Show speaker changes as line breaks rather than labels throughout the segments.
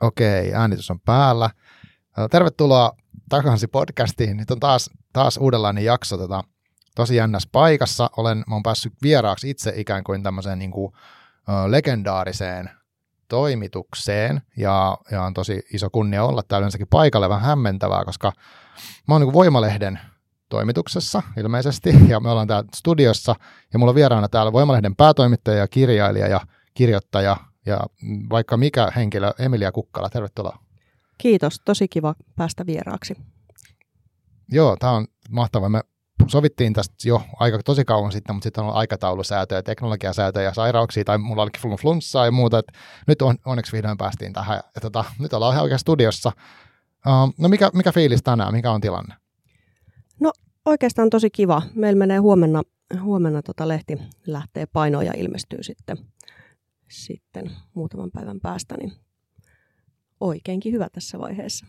Okei, äänitys on päällä. Tervetuloa takaisin podcastiin. Nyt on taas, taas uudenlainen jakso tota, tosi jännässä paikassa. Olen, mä oon päässyt vieraaksi itse ikään kuin tämmöiseen niin kuin, uh, legendaariseen toimitukseen ja, ja on tosi iso kunnia olla täällä yleensäkin paikalle, vähän hämmentävää, koska mä oon niin Voimalehden toimituksessa ilmeisesti ja me ollaan täällä studiossa ja mulla on vieraana täällä Voimalehden päätoimittaja ja kirjailija ja kirjoittaja ja vaikka mikä henkilö, Emilia Kukkala, tervetuloa.
Kiitos, tosi kiva päästä vieraaksi.
Joo, tämä on mahtavaa. Me sovittiin tästä jo aika tosi kauan sitten, mutta sitten on aikataulusäätöjä, teknologiasäätöjä, sairauksia, tai mulla olikin flunssaa ja muuta. Et nyt on, onneksi vihdoin päästiin tähän. Ja, tota, nyt ollaan ihan oikein studiossa. Uh, no mikä, mikä fiilis tänään, mikä on tilanne?
No oikeastaan tosi kiva. Meillä menee huomenna, huomenna tota lehti lähtee painoon ja ilmestyy sitten sitten muutaman päivän päästä, niin oikeinkin hyvä tässä vaiheessa.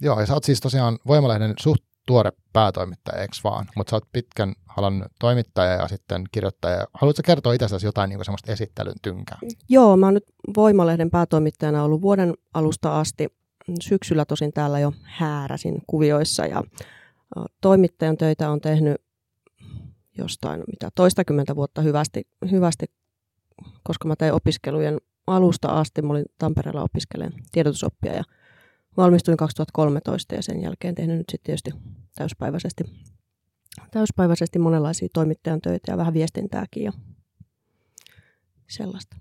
Joo, ja sä oot siis tosiaan Voimalehden suht tuore päätoimittaja, eikö vaan? Mutta sä oot pitkän alan toimittaja ja sitten kirjoittaja. Haluatko kertoa itsestäsi jotain niin semmoista esittelyn tynkää?
Joo, mä oon nyt Voimalehden päätoimittajana ollut vuoden alusta asti. Syksyllä tosin täällä jo hääräsin kuvioissa ja toimittajan töitä on tehnyt jostain mitä toistakymmentä vuotta hyvästi, hyvästi koska mä tein opiskelujen alusta asti. Mä olin Tampereella opiskelen tiedotusoppia ja valmistuin 2013 ja sen jälkeen tehnyt nyt sitten tietysti täyspäiväisesti, täyspäiväisesti monenlaisia toimittajan töitä ja vähän viestintääkin ja sellaista.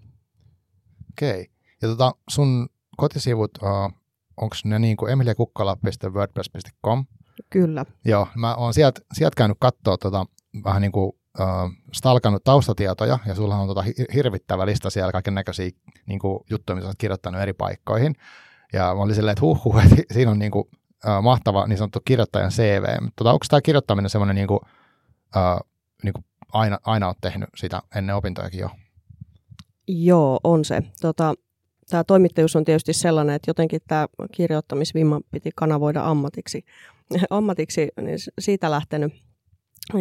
Okei. Okay. Ja tota, sun kotisivut, uh, onko ne niin kuin emiliakukkala.wordpress.com?
Kyllä.
Joo, mä oon sieltä sielt käynyt katsoa tota, vähän niin kuin stalkannut taustatietoja, ja sulla on tota hirvittävä lista siellä kaiken näköisiä niin juttuja, mitä olet kirjoittanut eri paikkoihin. Ja mä olin silleen, että huh, huh että siinä on niin kuin, äh, mahtava niin sanottu kirjoittajan CV. Tota, onko tämä kirjoittaminen semmoinen, niin kuin, niin kuin aina, aina olet tehnyt sitä ennen opintojakin jo?
Joo, on se. Tota, tämä toimittajuus on tietysti sellainen, että jotenkin tämä kirjoittamisvimma piti kanavoida ammatiksi. ammatiksi niin siitä lähtenyt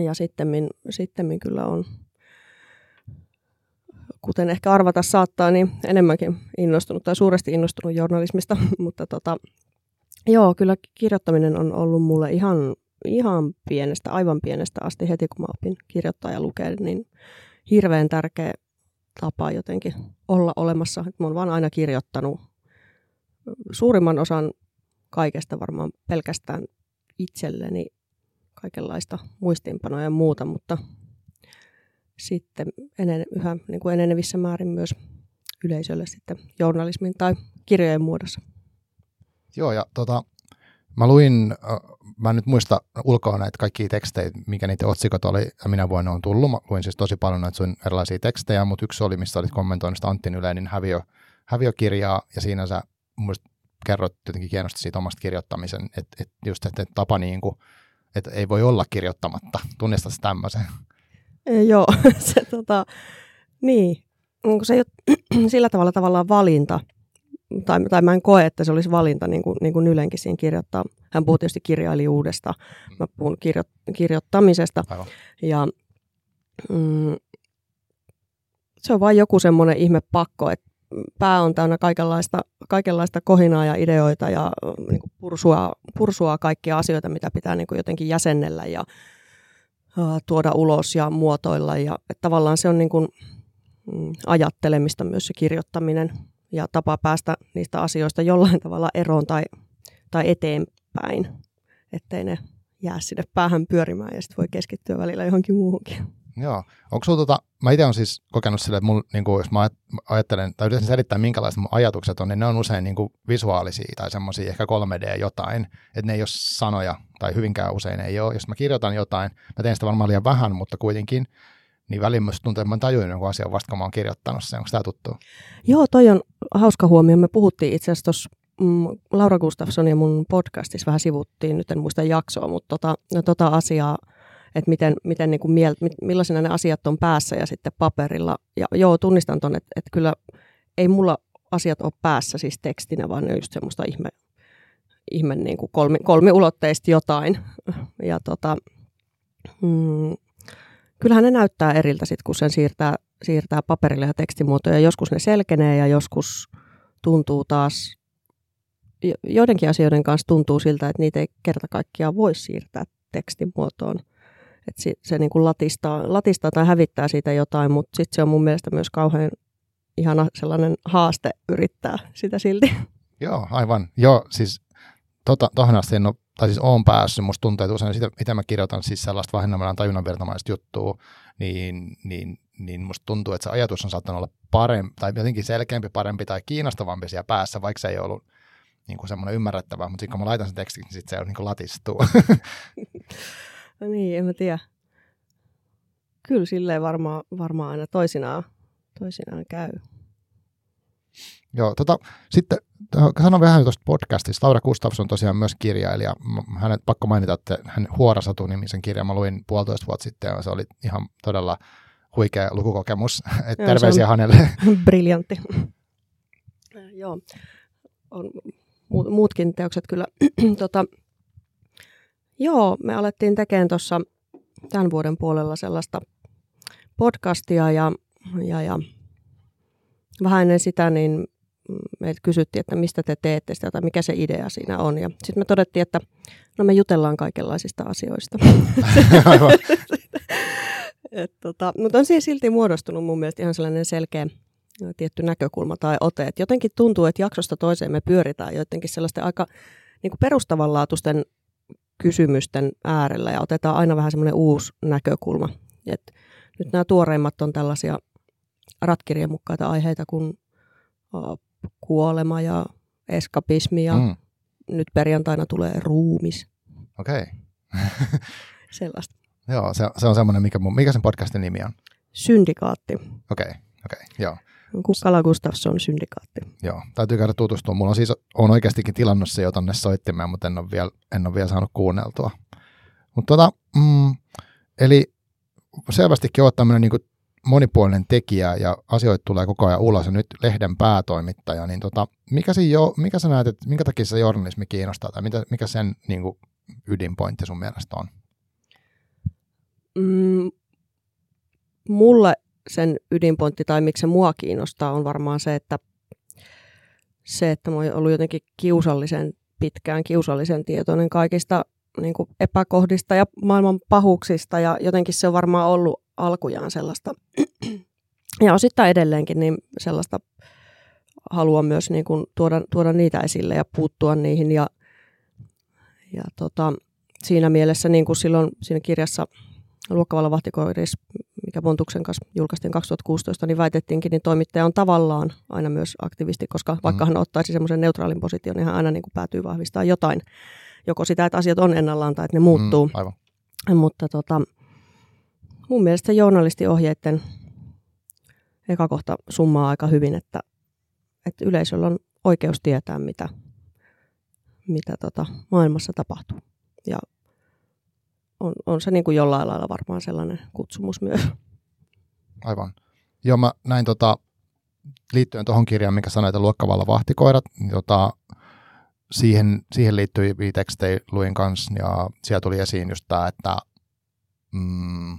ja sitten sittemmin kyllä on, kuten ehkä arvata saattaa, niin enemmänkin innostunut tai suuresti innostunut journalismista. Mutta tota, joo, kyllä kirjoittaminen on ollut mulle ihan, ihan pienestä, aivan pienestä asti heti, kun mä opin kirjoittaa ja lukea, niin hirveän tärkeä tapa jotenkin olla olemassa. Mä oon vaan aina kirjoittanut suurimman osan kaikesta varmaan pelkästään itselleni kaikenlaista muistiinpanoja ja muuta, mutta sitten enen, yhä niin kuin enenevissä määrin myös yleisölle sitten journalismin tai kirjojen muodossa.
Joo, ja tota, mä luin, mä en nyt muista ulkoa näitä kaikkia tekstejä, mikä niitä otsikot oli, ja minä vuonna on tullut. Mä luin siis tosi paljon näitä sun erilaisia tekstejä, mutta yksi oli, missä olit kommentoinut Antti Yleinin häviö, häviökirjaa, ja siinä sä muista kerrot jotenkin hienosti siitä omasta kirjoittamisen, että et just että tapa niin kuin että ei voi olla kirjoittamatta. Tunnistat tämmöisen?
E, joo, se tota, niin. Onko se ei ole sillä tavalla tavallaan valinta, tai, tai mä en koe, että se olisi valinta, niin kuin, niin kuin Ylenkin siinä kirjoittaa. Hän puhuu tietysti kirjailijuudesta, mä puhun kirjo, kirjoittamisesta. Aivan. Ja mm, se on vain joku semmoinen ihme pakko, että pää on täynnä kaikenlaista, kaikenlaista kohinaa ja ideoita ja niin kuin pursua, pursua kaikkia asioita, mitä pitää niin kuin jotenkin jäsennellä ja tuoda ulos ja muotoilla. Ja, että tavallaan se on niin kuin, mm, ajattelemista myös se kirjoittaminen ja tapa päästä niistä asioista jollain tavalla eroon tai, tai eteenpäin, ettei ne jää sinne päähän pyörimään ja sitten voi keskittyä välillä johonkin muuhunkin.
Joo. Onko sulla tota, mä itse olen siis kokenut sille, että mulla, niin kuin, jos mä ajattelen, tai yritän selittää minkälaiset mun ajatukset on, niin ne on usein niin kuin visuaalisia tai semmoisia ehkä 3D jotain, että ne ei ole sanoja, tai hyvinkään usein ei ole. Jos mä kirjoitan jotain, mä teen sitä varmaan liian vähän, mutta kuitenkin, niin väliin myös tuntuu, että mä tajuin jonkun asian vasta, kun mä oon kirjoittanut sen. Onko tämä tuttu?
Joo, toi on hauska huomio. Me puhuttiin itse asiassa tuossa mm, Laura Gustafsson ja mun podcastissa vähän sivuttiin, nyt en muista jaksoa, mutta tota, tota asiaa että miten, miten niin kuin miel, millaisena ne asiat on päässä ja sitten paperilla. Ja joo, tunnistan tuon, että, että kyllä ei mulla asiat ole päässä siis tekstinä, vaan ne on just semmoista ihme, ihme niin kuin kolmi, kolmiulotteista jotain. Ja tota, mm, kyllähän ne näyttää eriltä sitten, kun sen siirtää, siirtää paperille ja tekstimuotoja. Joskus ne selkenee ja joskus tuntuu taas joidenkin asioiden kanssa tuntuu siltä, että niitä ei kerta kaikkiaan voi siirtää tekstimuotoon. Että se, se niin kuin latistaa, latistaa tai hävittää siitä jotain, mutta sitten se on mun mielestä myös kauhean ihana sellainen haaste yrittää sitä silti.
Joo, aivan. Joo, siis tota, tohon asti en ole, tai siis oon päässyt, musta tuntuu, että usein sitä, mitä mä kirjoitan, siis sellaista vahinnammillaan tajunnanvertamaista juttua, niin, niin, niin musta tuntuu, että se ajatus on saattanut olla parempi, tai jotenkin selkeämpi, parempi tai kiinnostavampi siellä päässä, vaikka se ei ollut niin kuin semmoinen ymmärrettävä, mutta sitten kun mä laitan sen tekstin, niin sitten se on niin kuin latistuu.
no niin, en mä tiedä. Kyllä silleen varmaan varmaa aina toisinaan, toisinaan käy.
Joo, tota, sitten sanon vähän tuosta podcastista. Laura Gustafsson on tosiaan myös kirjailija. Hänet pakko mainita, että hän Huorasatu-nimisen kirjan mä luin puolitoista vuotta sitten ja se oli ihan todella huikea lukukokemus. Et terveisiä hänelle.
Briljantti. Joo, on muutkin teokset kyllä. tota, joo, me alettiin tekemään tuossa tämän vuoden puolella sellaista podcastia ja, ja, ja vähän ennen sitä niin meiltä kysyttiin, että mistä te teette sitä tai mikä se idea siinä on. Ja sitten me todettiin, että no me jutellaan kaikenlaisista asioista. Et tota, mutta on siihen silti muodostunut mun mielestä ihan sellainen selkeä tietty näkökulma tai ote. Et jotenkin tuntuu, että jaksosta toiseen me pyöritään jotenkin sellaisten aika niin kuin perustavanlaatuisten kysymysten äärellä ja otetaan aina vähän semmoinen uusi näkökulma. Et nyt nämä tuoreimmat on tällaisia ratkirjan mukaita aiheita kuin kuolema ja eskapismi ja mm. nyt perjantaina tulee ruumis.
Okei. Okay.
Sellaista.
Joo, se, se on semmoinen, mikä, mikä sen podcastin nimi on?
Syndikaatti.
Okei, okay, okei, okay, joo.
Kukkala Gustafsson syndikaatti.
Joo, täytyy käydä tutustua. Mulla on siis, on oikeastikin tilannut se jo tonne soittimeen, mutta en ole vielä, en ole vielä saanut kuunneltua. Mutta tota, mm, eli selvästikin olet tämmöinen niin monipuolinen tekijä ja asioita tulee koko ajan ulos ja nyt lehden päätoimittaja, niin tota, mikä, jo, mikä sä näet, että minkä takia se journalismi kiinnostaa tai mitä, mikä sen niin kuin, ydinpointti sun mielestä on?
Mm, mulle sen ydinpointti tai miksi se mua kiinnostaa on varmaan se, että se, että mä oon ollut jotenkin kiusallisen pitkään kiusallisen tietoinen kaikista niin kuin epäkohdista ja maailman pahuksista ja jotenkin se on varmaan ollut alkujaan sellaista ja osittain edelleenkin niin sellaista haluan myös niin kuin tuoda, tuoda niitä esille ja puuttua niihin ja, ja tota, siinä mielessä niin kuin silloin siinä kirjassa Luokkavalla vahtikoiris, mikä Pontuksen kanssa julkaistiin 2016, niin väitettiinkin, niin toimittaja on tavallaan aina myös aktivisti, koska mm. vaikka hän ottaisi semmoisen neutraalin position, niin hän aina niin kuin päätyy vahvistamaan jotain. Joko sitä, että asiat on ennallaan tai että ne muuttuu. Mm,
aivan.
Mutta tota, mun mielestä journalistiohjeiden eka kohta summaa aika hyvin, että, että yleisöllä on oikeus tietää, mitä, mitä tota maailmassa tapahtuu. Ja on, on se niin kuin jollain lailla varmaan sellainen kutsumus myös.
Aivan. Joo, mä näin tota, liittyen tuohon kirjaan, mikä sanoi, että luokkavalla vahtikoirat, niin tota, siihen, siihen liittyi tekstejä luin kanssa, ja siellä tuli esiin just tämä, että mm,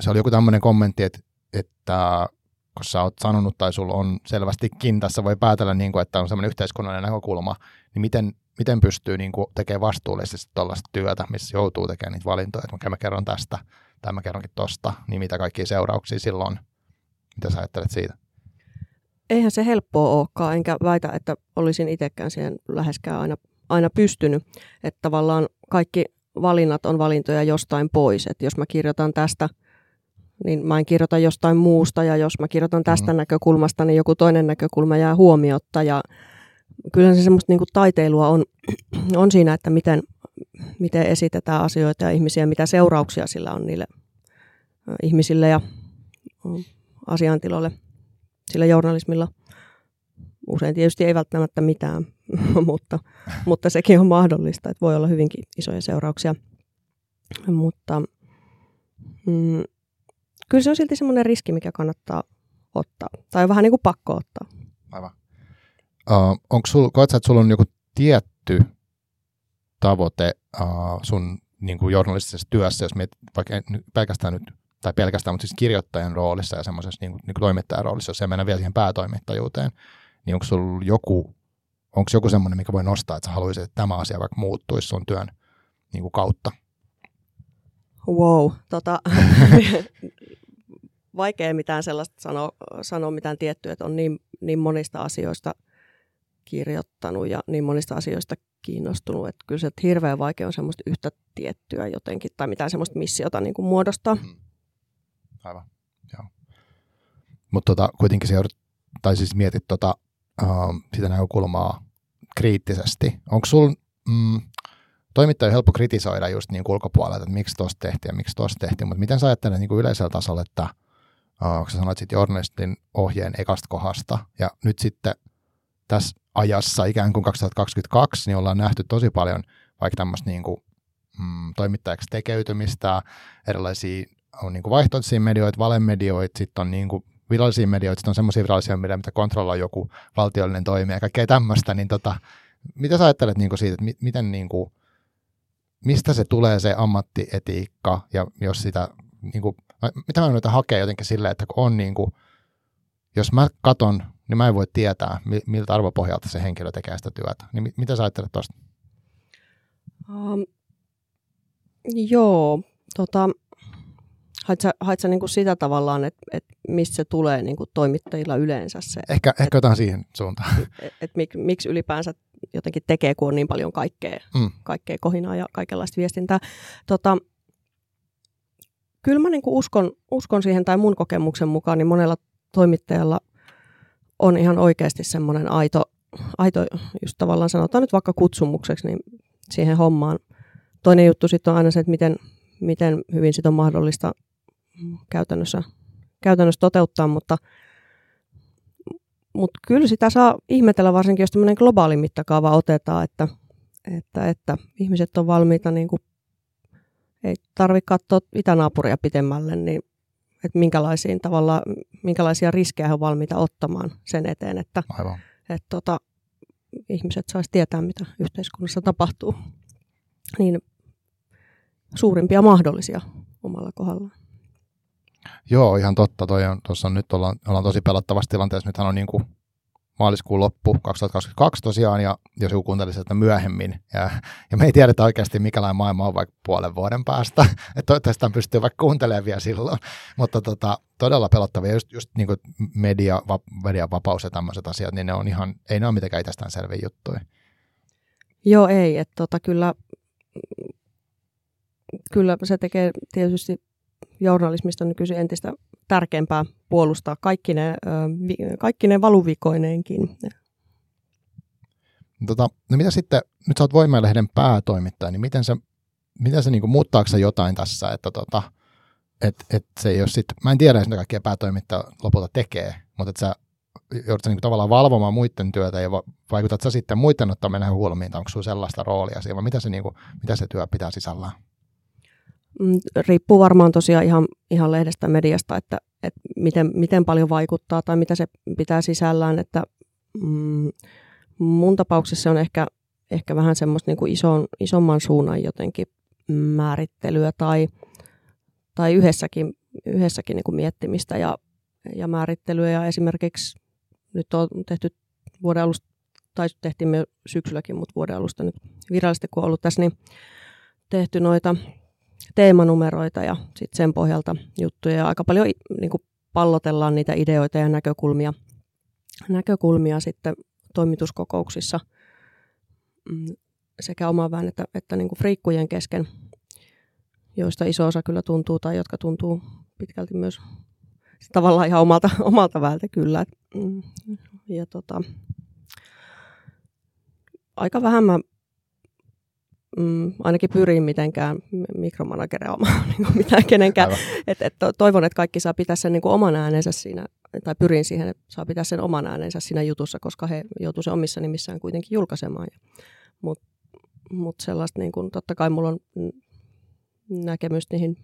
se oli joku tämmöinen kommentti, että, että kun sä oot sanonut tai sulla on selvästikin, tässä voi päätellä, niin kuin, että on semmoinen yhteiskunnallinen näkökulma, niin miten, miten pystyy niin kuin, tekemään vastuullisesti tuollaista työtä, missä joutuu tekemään niitä valintoja, että mä kerron tästä tai mä kerronkin tosta, niin mitä kaikkia seurauksia silloin, mitä sä ajattelet siitä?
Eihän se helppoa olekaan, enkä väitä, että olisin itsekään siihen läheskään aina, aina pystynyt. Että tavallaan kaikki valinnat on valintoja jostain pois. Että jos mä kirjoitan tästä, niin mä en kirjoita jostain muusta, ja jos mä kirjoitan tästä mm. näkökulmasta, niin joku toinen näkökulma jää huomiotta. Ja kyllä se semmoista niin taiteilua on, on siinä, että miten, miten esitetään asioita ja ihmisiä, mitä seurauksia sillä on niille ihmisille ja asiantiloille sillä journalismilla. Usein tietysti ei välttämättä mitään, mutta, mutta sekin on mahdollista, että voi olla hyvinkin isoja seurauksia. Mutta mm, kyllä se on silti semmoinen riski, mikä kannattaa ottaa. Tai vähän niin kuin pakko ottaa.
Aivan. Uh, onko sul, koetko, että sulla on joku tietty tavoite uh, sun niin kuin journalistisessa työssä, jos mietit vaikka pelkästään nyt, tai pelkästään, mutta siis kirjoittajan roolissa ja semmoisessa niin kuin, niin kuin toimittajan roolissa, jos ei mennä vielä siihen päätoimittajuuteen, niin onko sulla joku onko joku semmoinen, mikä voi nostaa, että sä haluaisit, että tämä asia vaikka muuttuisi sun työn niin kuin kautta?
Wow, tota, vaikea mitään sellaista sanoa, sanoa mitään tiettyä, että on niin, niin monista asioista kirjoittanut ja niin monista asioista kiinnostunut, että kyllä se että hirveän vaikea on semmoista yhtä tiettyä jotenkin tai mitään semmoista missiota niin kuin muodostaa. Mm.
Aivan, joo. Mutta tota, kuitenkin se joudut, tai siis mietit tota, uh, sitä näkökulmaa kriittisesti. Onko sul, mm, toimittaja helppo kritisoida just niin ulkopuolelta, että miksi tuosta tehtiin ja miksi tuosta tehtiin, mutta miten sä ajattelet niin yleisellä tasolla, että uh, kun sä sanoit sitten journalistin ohjeen ekasta kohdasta, ja nyt sitten tässä ajassa ikään kuin 2022, niin ollaan nähty tosi paljon vaikka tämmöistä niin kuin, mm, toimittajaksi tekeytymistä, erilaisia on niin kuin vaihtoehtoisia medioita, valemedioita, sitten on niin kuin virallisia medioita, sitten on semmoisia virallisia medioita, mitä kontrolloi joku valtiollinen toimija ja kaikkea tämmöistä, niin tota, mitä sä ajattelet niin kuin siitä, että mi- miten niin kuin, mistä se tulee se ammattietiikka ja jos sitä, niin kuin, mitä mä yritän hakea jotenkin silleen, että kun on niin kuin, jos mä katon, niin mä en voi tietää, miltä arvopohjalta se henkilö tekee sitä työtä. Niin mitä sä ajattelet tuosta? Um,
joo, tota, Haitsa sä, hait sä niin kuin sitä tavallaan, että et mistä se tulee niin kuin toimittajilla yleensä se?
Ehkä, et, ehkä jotain siihen suuntaan.
Et, et mik, miksi ylipäänsä jotenkin tekee, kun on niin paljon kaikkea, mm. kaikkea kohinaa ja kaikenlaista viestintää. Tota, kyllä mä niin kuin uskon, uskon siihen, tai mun kokemuksen mukaan, niin monella toimittajalla on ihan oikeasti semmoinen aito, aito, just tavallaan sanotaan nyt vaikka kutsumukseksi, niin siihen hommaan. Toinen juttu sitten on aina se, että miten, miten hyvin sitä on mahdollista käytännössä, käytännössä toteuttaa, mutta, mutta kyllä sitä saa ihmetellä varsinkin, jos tämmöinen globaali mittakaava otetaan, että, että, että ihmiset on valmiita, niin kuin, ei tarvitse katsoa itänaapuria pitemmälle, niin että minkälaisiin tavalla, minkälaisia riskejä he ovat valmiita ottamaan sen eteen, että, Aivan. että tota, ihmiset saisi tietää, mitä yhteiskunnassa tapahtuu. Niin suurimpia mahdollisia omalla kohdallaan.
Joo, ihan totta. Toi on, tuossa on, nyt ollaan, ollaan tosi pelottavassa tilanteessa. Nythän on niin kuin maaliskuun loppu 2022 tosiaan, ja jos joku kuuntelisi sitä myöhemmin, ja, ja me ei tiedetä oikeasti, mikälainen maailma on vaikka puolen vuoden päästä, että toivottavasti tämän pystyy vaikka kuuntelemaan vielä silloin, mutta tota, todella pelottavia, just, just niin kuin media, va, median vapaus ja tämmöiset asiat, niin ne on ihan, ei ne ole mitenkään itsestään selviä juttuja.
Joo, ei, että tota, kyllä, kyllä se tekee tietysti journalismista nykyisin entistä tärkeämpää puolustaa kaikki ne, kaikki ne valuvikoineenkin.
Tota, no mitä sitten, nyt sä oot Voimalehden päätoimittaja, niin miten se, miten se niin kuin, muuttaako se jotain tässä, että tota, et, et se ei ole sit, mä en tiedä, mitä kaikkia päätoimittaja lopulta tekee, mutta että sä joudut niin kuin, tavallaan valvomaan muiden työtä ja vaikutat sä sitten muiden ottaa mennä huolmiin, onko sulla sellaista roolia siinä, vai mitä se, niin kuin, mitä se työ pitää sisällään?
Mm, riippuu varmaan tosiaan ihan, ihan lehdestä mediasta, että, että miten, miten paljon vaikuttaa tai mitä se pitää sisällään. Että, mm, mun tapauksessa se on ehkä, ehkä vähän semmoista niin kuin ison, isomman suunnan jotenkin määrittelyä tai, tai yhdessäkin, yhdessäkin niin kuin miettimistä ja, ja määrittelyä. Ja esimerkiksi nyt on tehty vuoden alusta, tai tehtiin me syksylläkin, mutta vuoden alusta nyt virallisesti kun on ollut tässä, niin tehty noita teemanumeroita ja sitten sen pohjalta juttuja. Ja aika paljon niin kuin pallotellaan niitä ideoita ja näkökulmia, näkökulmia sitten toimituskokouksissa mm, sekä oman väen että, että niin kuin friikkujen kesken, joista iso osa kyllä tuntuu tai jotka tuntuu pitkälti myös tavallaan ihan omalta, omalta väältä kyllä. Mm, ja tota, aika vähän mä mm, ainakin pyrin mitenkään mikromanagereamaan niin mitään kenenkään. Et, et toivon, että kaikki saa pitää sen niin kuin oman äänensä siinä, tai pyrin siihen, että saa pitää sen oman äänensä siinä jutussa, koska he joutuu sen omissa nimissään kuitenkin julkaisemaan. Mutta mut sellaista, niin kuin, totta kai mulla on näkemys niihin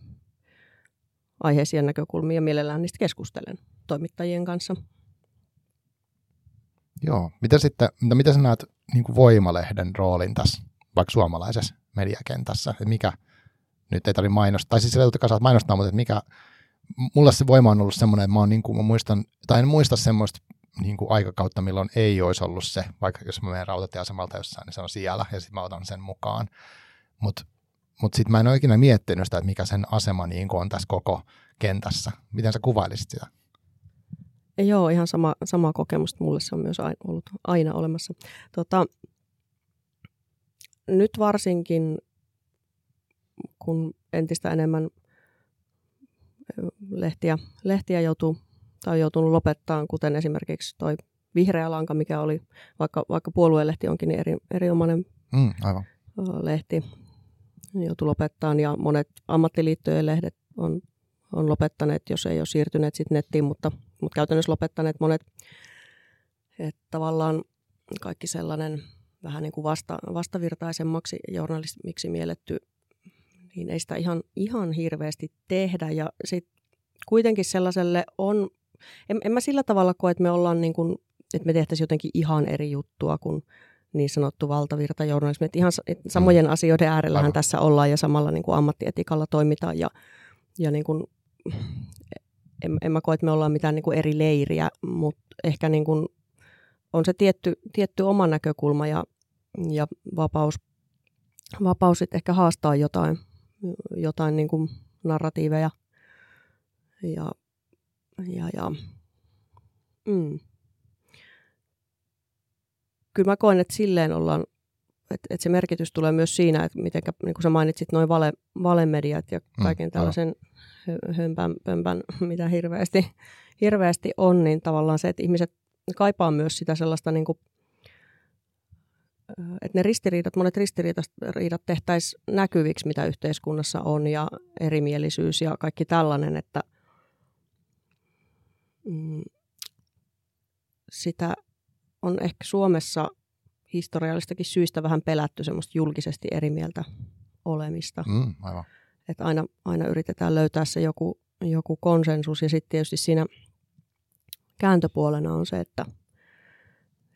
aiheisiin ja näkökulmiin ja mielellään niistä keskustelen toimittajien kanssa.
Joo. Mitä sitten, mitä sä näet niin kuin Voimalehden roolin tässä vaikka suomalaisessa mediakentässä, että mikä, nyt ei tarvitse mainostaa, tai siis totta saat mainostaa, mutta että mikä, mulle se voima on ollut semmoinen, että mä, oon niin kuin, mä muistan, tai en muista semmoista niin kuin aikakautta, milloin ei olisi ollut se, vaikka jos mä menen rautatieasemalta jossain, niin se on siellä, ja sitten mä otan sen mukaan. Mutta mut sitten mä en ole ikinä miettinyt sitä, että mikä sen asema niin on tässä koko kentässä. Miten sä kuvailisit sitä?
Joo, ihan sama, sama kokemus. Mulle se on myös ollut aina olemassa. Tota, nyt varsinkin, kun entistä enemmän lehtiä, lehtiä joutuu tai on joutunut lopettaa, kuten esimerkiksi toi Vihreä lanka, mikä oli, vaikka, vaikka puoluelehti onkin niin eri, erinomainen
mm, aivan.
lehti, joutui lopettaa ja monet ammattiliittojen lehdet on, on lopettaneet, jos ei ole siirtyneet sitten nettiin, mutta, mutta käytännössä lopettaneet monet. Että tavallaan kaikki sellainen vähän niin kuin vasta, vastavirtaisemmaksi journalismiksi mielletty, niin ei sitä ihan, ihan hirveästi tehdä. Ja sitten kuitenkin sellaiselle on en, en mä sillä tavalla koe, että me ollaan niin kuin, että me tehtäisiin jotenkin ihan eri juttua kuin niin sanottu valtavirtajournalismi. Että ihan että samojen mm. asioiden äärellähän Aivan. tässä ollaan ja samalla niin kuin ammattietikalla toimitaan ja, ja niin kuin, en, en mä koe, että me ollaan mitään niin kuin eri leiriä, mutta ehkä niin kuin on se tietty, tietty oma näkökulma ja, ja vapaus, vapaus sitten ehkä haastaa jotain, jotain niin kuin narratiiveja ja ja, ja mm. Kyllä mä koen, että silleen ollaan, että, että se merkitys tulee myös siinä, että miten, niin kuin sä mainitsit, noin vale, valemediat ja mm, kaiken mm, tällaisen hömpän, pömpän, mitä hirveästi, hirveästi on, niin tavallaan se, että ihmiset kaipaa myös sitä sellaista niin kuin, että ne ristiriidat, monet ristiriidat tehtäisiin näkyviksi, mitä yhteiskunnassa on, ja erimielisyys ja kaikki tällainen, että – mm, sitä on ehkä Suomessa historiallistakin syistä vähän pelätty semmoista julkisesti eri mieltä olemista.
Mm, aivan.
Että aina, aina yritetään löytää se joku, joku konsensus ja sitten tietysti siinä kääntöpuolena on se, että,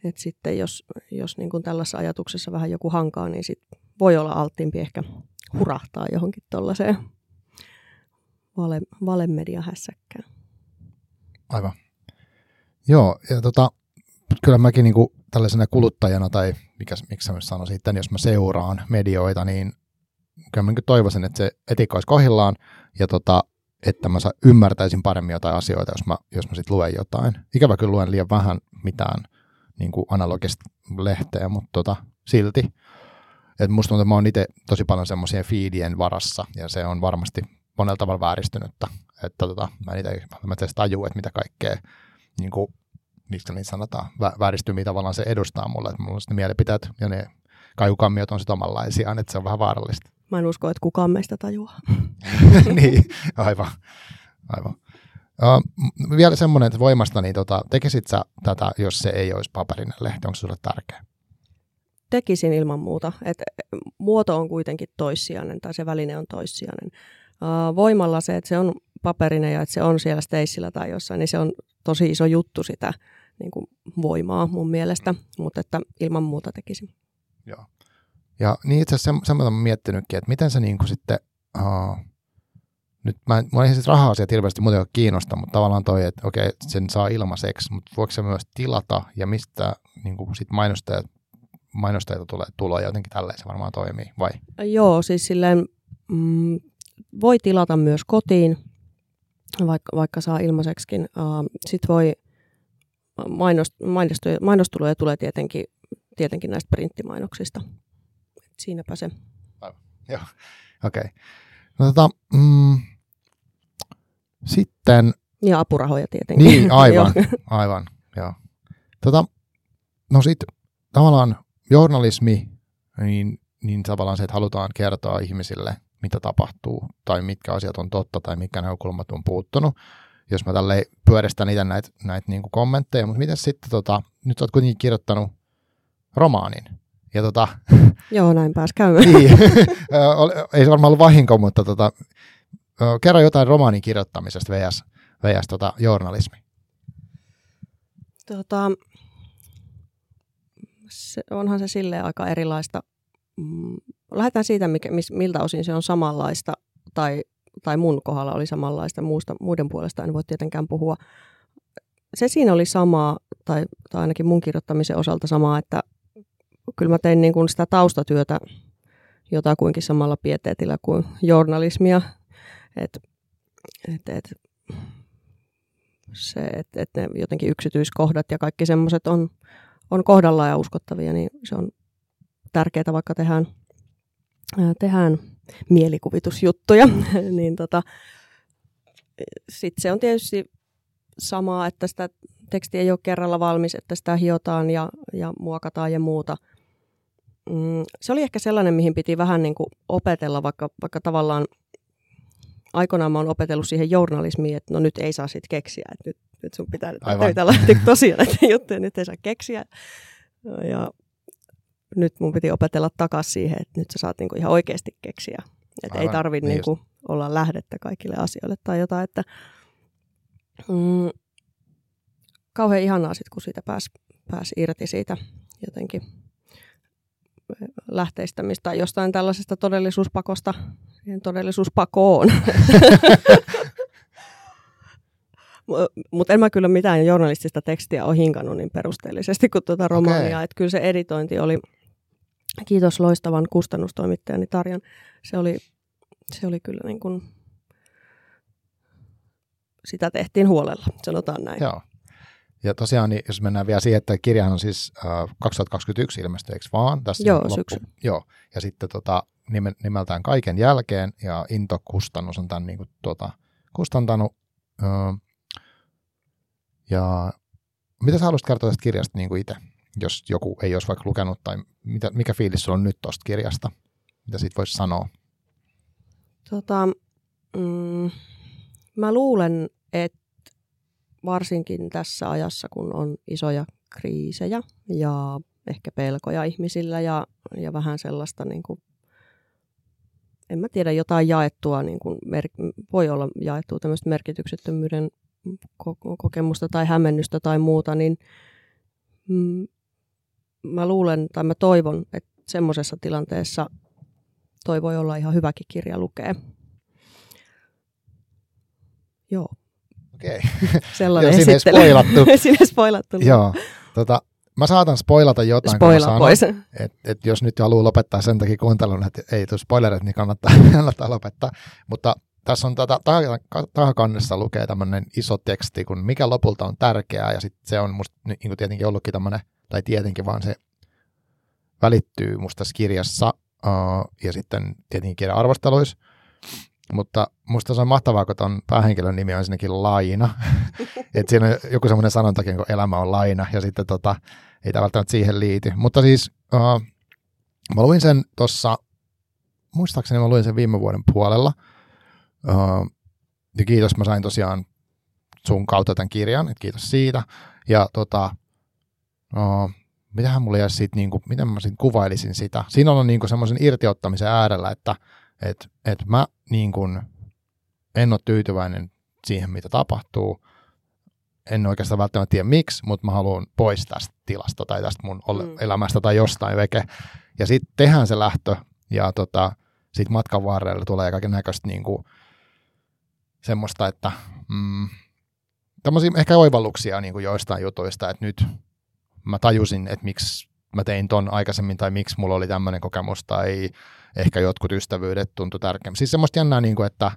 että sitten jos, jos niin kuin tällaisessa ajatuksessa vähän joku hankaa, niin sit voi olla alttiimpi ehkä hurahtaa johonkin tuollaiseen vale, valemediahässäkkään.
Aivan. Joo, ja tota, kyllä mäkin niin kuin tällaisena kuluttajana, tai mikä, miksi mä sanoisin, että jos mä seuraan medioita, niin kyllä mä niin toivoisin, että se etiikka olisi kohdillaan, ja tota, että mä ymmärtäisin paremmin jotain asioita, jos mä, jos mä sitten luen jotain. Ikävä kyllä luen liian vähän mitään niin kuin analogista lehteä, mutta tota, silti. Et musta tuntuu, että mä oon itse tosi paljon semmoisien feedien varassa, ja se on varmasti monella tavalla vääristynyttä. Että tota, mä en itse välttämättä edes tajua, että mitä kaikkea, niin kuin, miksi niin sanotaan, vä- vääristymiä tavallaan se edustaa mulle. Että mulla on ne mielipiteet ja ne kajukammiot on sitten omanlaisia, että se on vähän vaarallista.
Mä en usko, että kukaan meistä tajuaa.
niin, aivan. aivan. Uh, vielä semmoinen, että voimasta, niin tota, tekisit sä tätä, jos se ei olisi paperinen lehti, onko se sulle tärkeä?
Tekisin ilman muuta. Et muoto on kuitenkin toissijainen tai se väline on toissijainen voimalla se, että se on paperinen ja että se on siellä Stacella tai jossain, niin se on tosi iso juttu sitä niin kuin voimaa mun mielestä, mutta että ilman muuta tekisin.
Joo. Ja niin itse asiassa semmoista olen miettinytkin, että miten se niin kuin sitten, uh, nyt mä, mä ei siis raha-asiat hirveästi muuten kiinnosta, mutta tavallaan toi, että okei, sen saa ilmaiseksi, mutta voiko se myös tilata ja mistä niin kuin sit mainostajat, mainostajilta tulee tuloja, jotenkin tälleen se varmaan toimii, vai?
Joo, siis silleen mm, voi tilata myös kotiin, vaikka, vaikka saa ilmaiseksikin. Uh, Sitten voi, mainost, mainostuloja tulee tietenkin, tietenkin näistä printtimainoksista. Siinäpä se.
Aivan. Joo, okei. Okay. No, tota, mm, sitten...
Ja apurahoja tietenkin.
Niin, aivan, aivan, joo. Tota, no sitten tavallaan journalismi, niin, niin tavallaan se, että halutaan kertoa ihmisille mitä tapahtuu tai mitkä asiat on totta tai mitkä näkökulmat on puuttunut. Jos mä tälle pyöristän itse näitä näit niinku kommentteja, mutta miten sitten, tota, nyt olet kuitenkin kirjoittanut romaanin. Ja tota,
Joo, näin pääs käymään.
niin, ei se varmaan ollut vahinko, mutta tota, kerro jotain romaanin kirjoittamisesta vs, vs tota, journalismi.
Tota, se, onhan se silleen aika erilaista mm, lähdetään siitä, mikä, mis, miltä osin se on samanlaista tai, tai mun kohdalla oli samanlaista, muusta, muiden puolesta en voi tietenkään puhua. Se siinä oli samaa tai, tai ainakin mun kirjoittamisen osalta samaa, että kyllä mä tein niin kuin sitä taustatyötä jotakuinkin samalla pieteetillä kuin journalismia. Et, et, et, se, että et ne jotenkin yksityiskohdat ja kaikki semmoiset on, on kohdallaan ja uskottavia, niin se on tärkeää, vaikka tehdään, tehdään mielikuvitusjuttuja. niin tota, Sitten se on tietysti samaa, että sitä teksti ei ole kerralla valmis, että sitä hiotaan ja, ja muokataan ja muuta. Mm, se oli ehkä sellainen, mihin piti vähän niin kuin opetella, vaikka, vaikka tavallaan aikoinaan mä oon opetellut siihen journalismiin, että no nyt ei saa sitten keksiä, että nyt, nyt sun pitää nyt lähteä tosiaan näitä juttuja, nyt ei saa keksiä. Ja nyt mun piti opetella takaisin siihen, että nyt sä saat niinku ihan oikeasti keksiä. Että ei tarvitse niin niinku olla lähdettä kaikille asioille tai jotain, että mm, kauhean ihanaa sitten, kun siitä pääsi pääs irti siitä jotenkin lähteistämistä tai jostain tällaisesta todellisuuspakosta todellisuuspakoon. Mutta en mä kyllä mitään journalistista tekstiä ole hinkannut niin perusteellisesti kuin tuota romaania. Okay. Että kyllä se editointi oli, kiitos loistavan kustannustoimittajani Tarjan, se oli, se oli kyllä niin kuin, sitä tehtiin huolella, sanotaan näin.
Joo. Ja tosiaan, niin jos mennään vielä siihen, että kirjahan on siis äh, 2021 ilmestyy, eikö vaan?
Tässä Joo, loppu. syksy.
Joo, ja sitten tota, nimeltään Kaiken jälkeen, ja Into Kustannus on tämän niin kuin, tuota, kustantanut. Äh, ja mitä sä haluaisit kertoa tästä kirjasta niin kuin itse, jos joku ei olisi vaikka lukenut, tai mitä, mikä fiilis sulla on nyt tuosta kirjasta? Mitä siitä voisi sanoa?
Tota, mm, mä luulen, että varsinkin tässä ajassa, kun on isoja kriisejä ja ehkä pelkoja ihmisillä ja, ja vähän sellaista, niin kuin, en mä tiedä, jotain jaettua, niin kuin mer- voi olla jaettua tämmöistä merkityksettömyyden kokemusta tai hämmennystä tai muuta, niin mm, mä luulen tai mä toivon, että semmoisessa tilanteessa toi voi olla ihan hyväkin kirja lukea. Joo.
Okei.
Sellainen
Joo, sinne spoilattu.
sinne spoilattu.
Joo. Tota, mä saatan spoilata jotain,
Spoila kun pois.
Et, et jos nyt haluaa lopettaa sen takia kuuntelun, että ei tule spoilerit, niin kannattaa, kannattaa lopettaa. Mutta tässä on tätä, tahakannessa lukee tämmöinen iso teksti, kun mikä lopulta on tärkeää, ja sitten se on musta niin tietenkin ollutkin tämmöinen, tai tietenkin vaan se välittyy musta tässä kirjassa, uh, ja sitten tietenkin kirjan arvosteluissa, mutta musta se on mahtavaa, kun ton päähenkilön nimi on ensinnäkin Laina. että siinä on joku semmoinen sanontakin, kun elämä on laina, ja sitten tota, ei tämä välttämättä siihen liity. Mutta siis uh, mä luin sen tuossa, muistaakseni mä luin sen viime vuoden puolella. Uh, ja kiitos, mä sain tosiaan sun kautta tämän kirjan, että kiitos siitä. Ja tota, uh, mitähän mulla jäisi siitä, niin kuin, miten mä siitä kuvailisin sitä. Siinä on niin semmoisen irtiottamisen äärellä, että että et mä niin kun, en ole tyytyväinen siihen, mitä tapahtuu. En oikeastaan välttämättä tiedä miksi, mutta mä haluan pois tästä tilasta tai tästä mun mm. elämästä tai jostain veke. Ja sitten tehdään se lähtö ja tota, sitten matkan varrella tulee kaiken näköistä niin kuin, semmoista, että mm, tämmöisiä ehkä oivalluksia niin kuin joistain jutuista, että nyt mä tajusin, että miksi mä tein ton aikaisemmin tai miksi mulla oli tämmöinen kokemus tai ehkä jotkut ystävyydet tuntui tärkeämmä. Siis semmoista jännää, niin kuin, että,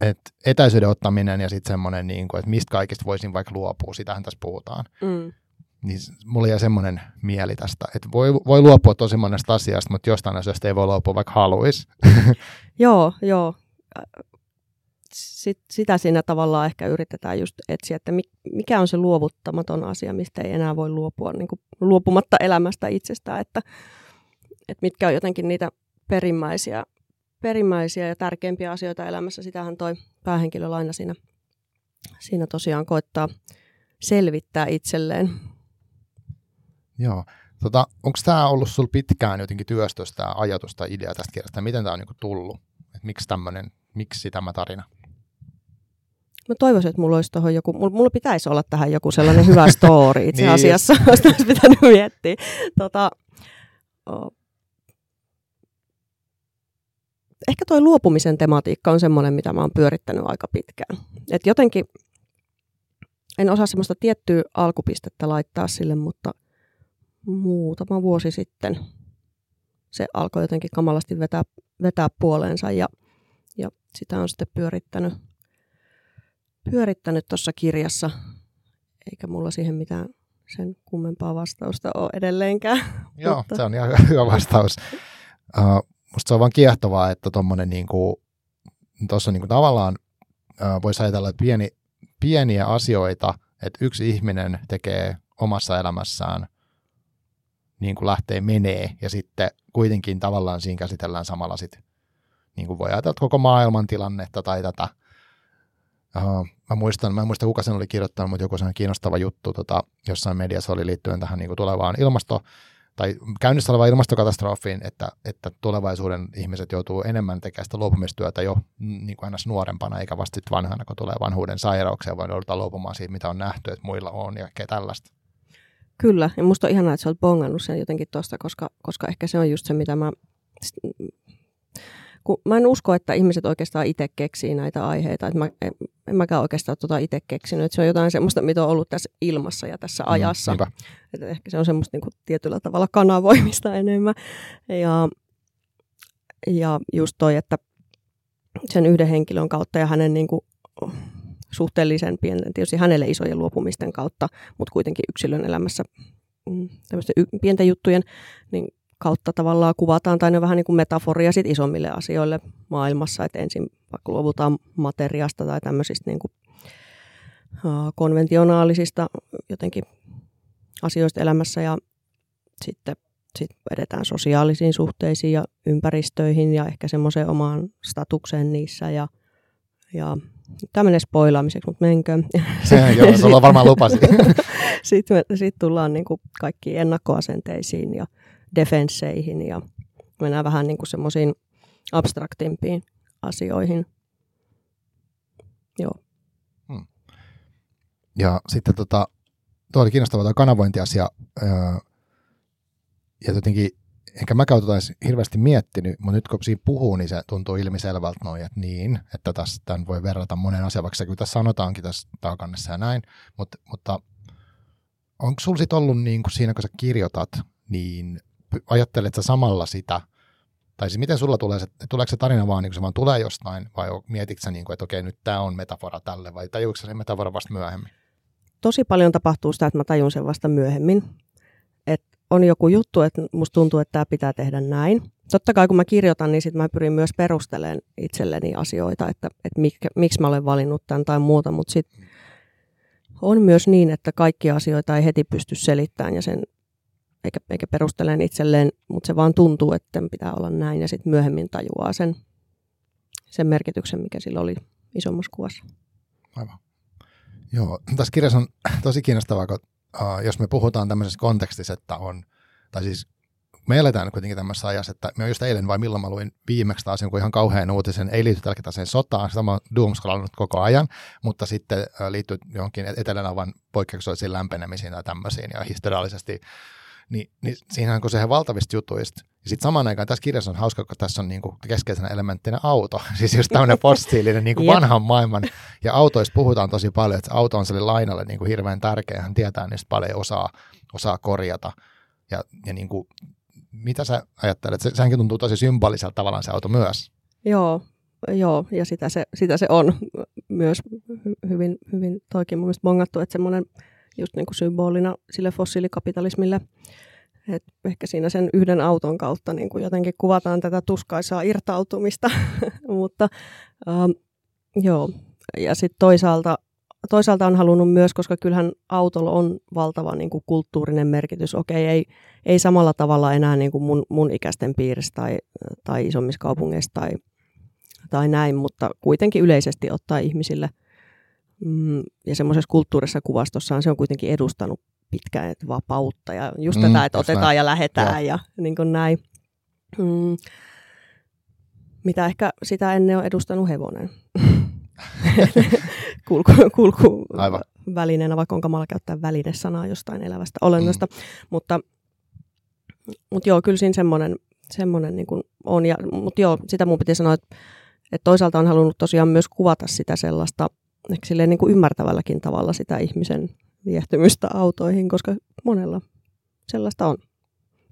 että etäisyyden ottaminen ja sitten semmoinen, niin kuin, että mistä kaikista voisin vaikka luopua, sitähän tässä puhutaan. Mm. Niin mulla jäi semmoinen mieli tästä, että voi, voi luopua tosi monesta asiasta, mutta jostain asiasta ei voi luopua, vaikka haluaisi.
joo, joo. Sit, sitä siinä tavallaan ehkä yritetään just etsiä, että mikä on se luovuttamaton asia, mistä ei enää voi luopua niin kuin luopumatta elämästä itsestään, että että mitkä on jotenkin niitä perimmäisiä, perimmäisiä ja tärkeimpiä asioita elämässä. Sitähän toi päähenkilö aina siinä, siinä tosiaan koittaa selvittää itselleen.
Joo. Tota, Onko tämä ollut sinulla pitkään jotenkin työstössä tämä ajatus tai idea tästä kirjasta? Miten tämä on niinku tullut? Et miksi tämmöinen, miksi tämä tarina?
Mä toivoisin, että mulla olisi tuohon joku, mulla, mulla pitäisi olla tähän joku sellainen hyvä story itse niin. asiassa, niin. olisi pitänyt miettiä. Tota, ehkä tuo luopumisen tematiikka on semmoinen, mitä mä oon pyörittänyt aika pitkään. Et jotenkin en osaa semmoista tiettyä alkupistettä laittaa sille, mutta muutama vuosi sitten se alkoi jotenkin kamalasti vetää, vetää puoleensa ja, ja sitä on sitten pyörittänyt pyörittänyt tuossa kirjassa, eikä mulla siihen mitään sen kummempaa vastausta ole edelleenkään.
Joo, mutta... se on ihan hyvä vastaus. Uh, musta se on vaan kiehtovaa, että tuommoinen niinku, tuossa niinku tavallaan voisi ajatella, että pieni, pieniä asioita, että yksi ihminen tekee omassa elämässään niin kuin lähtee menee ja sitten kuitenkin tavallaan siinä käsitellään samalla sitten, niin kuin voi ajatella koko maailman tilannetta tai tätä. Uh, mä muistan, mä en muista kuka sen oli kirjoittanut, mutta joku sellainen kiinnostava juttu tota, jossain mediassa oli liittyen tähän niin kuin tulevaan ilmasto, tai käynnissä olevaan ilmastokatastrofiin, että, että tulevaisuuden ihmiset joutuu enemmän tekemään sitä luopumistyötä jo niin kuin nuorempana, eikä vasta sitten vanhana, kun tulee vanhuuden sairauksia, vaan joudutaan luopumaan siitä, mitä on nähty, että muilla on ja kaikkea tällaista.
Kyllä, ja musta on ihanaa, että sä oot bongannut sen jotenkin tuosta, koska, koska ehkä se on just se, mitä mä... Kun mä en usko, että ihmiset oikeastaan itse keksii näitä aiheita. Että mä, en, en mäkään oikeastaan tota itse keksinyt. Että se on jotain semmoista, mitä on ollut tässä ilmassa ja tässä mm, ajassa. Mm, että ehkä se on semmoista niin kuin tietyllä tavalla kanavoimista enemmän. Ja, ja just toi, että sen yhden henkilön kautta ja hänen niin kuin, suhteellisen pienten, tietysti hänelle isojen luopumisten kautta, mutta kuitenkin yksilön elämässä mm, tämmöisten pienten juttujen niin kautta tavallaan kuvataan, tai ne on vähän niin kuin metaforia sit isommille asioille maailmassa, että ensin vaikka luovutaan materiasta tai tämmöisistä niin kuin, uh, konventionaalisista jotenkin asioista elämässä ja sitten sit edetään sosiaalisiin suhteisiin ja ympäristöihin ja ehkä semmoiseen omaan statukseen niissä ja, ja Tämä menee spoilaamiseksi, mutta menkö.
Se, joo, sulla varmaan lupasi.
sitten, sit tullaan niin kuin kaikkiin ennakkoasenteisiin ja defensseihin ja mennään vähän niin semmoisiin abstraktimpiin asioihin. Joo. Hmm.
Ja sitten tota, tuo oli kiinnostava tuo kanavointiasia. ja jotenkin enkä mä tota hirveästi miettinyt, mutta nyt kun siinä puhuu, niin se tuntuu ilmiselvältä noin, että niin, että tässä tämän voi verrata monen asian, vaikka se kyllä tässä sanotaankin tässä taakannessa ja näin, mutta, mutta onko sulla sitten ollut niin kuin siinä, kun sä kirjoitat, niin ajattelet sä samalla sitä, tai siis miten sulla tulee se, tuleeko se tarina vaan niin kuin se vaan tulee jostain, vai mietitkö sä niin kuin, että okei, nyt tämä on metafora tälle, vai tajuuko se metafora vasta myöhemmin?
Tosi paljon tapahtuu sitä, että mä tajun sen vasta myöhemmin on joku juttu, että musta tuntuu, että tämä pitää tehdä näin. Totta kai kun mä kirjoitan, niin sit mä pyrin myös perustelemaan itselleni asioita, että, että mik, miksi mä olen valinnut tämän tai muuta, mutta sitten on myös niin, että kaikki asioita ei heti pysty selittämään ja sen, eikä, eikä perusteleen itselleen, mutta se vaan tuntuu, että pitää olla näin ja sitten myöhemmin tajuaa sen, sen merkityksen, mikä sillä oli isommassa kuvassa.
Aivan. Joo, tässä kirjassa on tosi kiinnostavaa, kun uh, jos me puhutaan tämmöisessä kontekstissa, että on, tai siis me eletään kuitenkin tämmöisessä ajassa, että me just eilen vai milloin mä luin viimeksi taas jonkun ihan kauhean uutisen, ei liity tällä sotaan, sitä mä oon koko ajan, mutta sitten liittyy johonkin etelänavan poikkeuksellisiin lämpenemisiin tai tämmöisiin, ja historiallisesti niin, niin siinähän kun se valtavista jutuista. Ja sitten samaan aikaan tässä kirjassa on hauska, kun tässä on niinku keskeisenä elementtinä auto. Siis just tämmöinen fossiilinen niinku vanhan maailman. Ja autoista puhutaan tosi paljon, että auto on sille lainalle niinku hirveän tärkeä. Hän tietää niistä paljon, osaa, osaa korjata. Ja, ja niinku, mitä sä ajattelet? Se, sehän tuntuu tosi symboliselta tavallaan se auto myös.
Joo, joo ja sitä se, sitä se on myös hyvin, hyvin toikin mun mielestä bongattu, että semmoinen – just niin kuin symbolina sille fossiilikapitalismille. Et ehkä siinä sen yhden auton kautta niin kuin jotenkin kuvataan tätä tuskaisaa irtautumista, mutta ähm, joo. Ja sitten toisaalta, toisaalta on halunnut myös, koska kyllähän autolla on valtava niin kuin kulttuurinen merkitys. Okei, ei, ei samalla tavalla enää niin kuin mun, mun ikäisten piirissä tai, tai isommissa kaupungeissa tai, tai näin, mutta kuitenkin yleisesti ottaa ihmisille – Mm, ja semmoisessa kulttuurissa kuvastossaan se on kuitenkin edustanut pitkään että vapautta ja just mm, tätä, että otetaan näin. ja lähetään ja, ja niin kuin näin. Mm, mitä ehkä sitä ennen on edustanut hevonen. kulku, kulku Aivan. välineenä, vaikka on kamala käyttää välinesanaa jostain elävästä olennosta. Mm. Mutta, mutta joo, kyllä siinä semmoinen, semmoinen niin kuin on. Ja, mutta joo, sitä mun piti sanoa, että, että toisaalta on halunnut tosiaan myös kuvata sitä sellaista silleen niin kuin ymmärtävälläkin tavalla sitä ihmisen viehtymystä autoihin, koska monella sellaista on.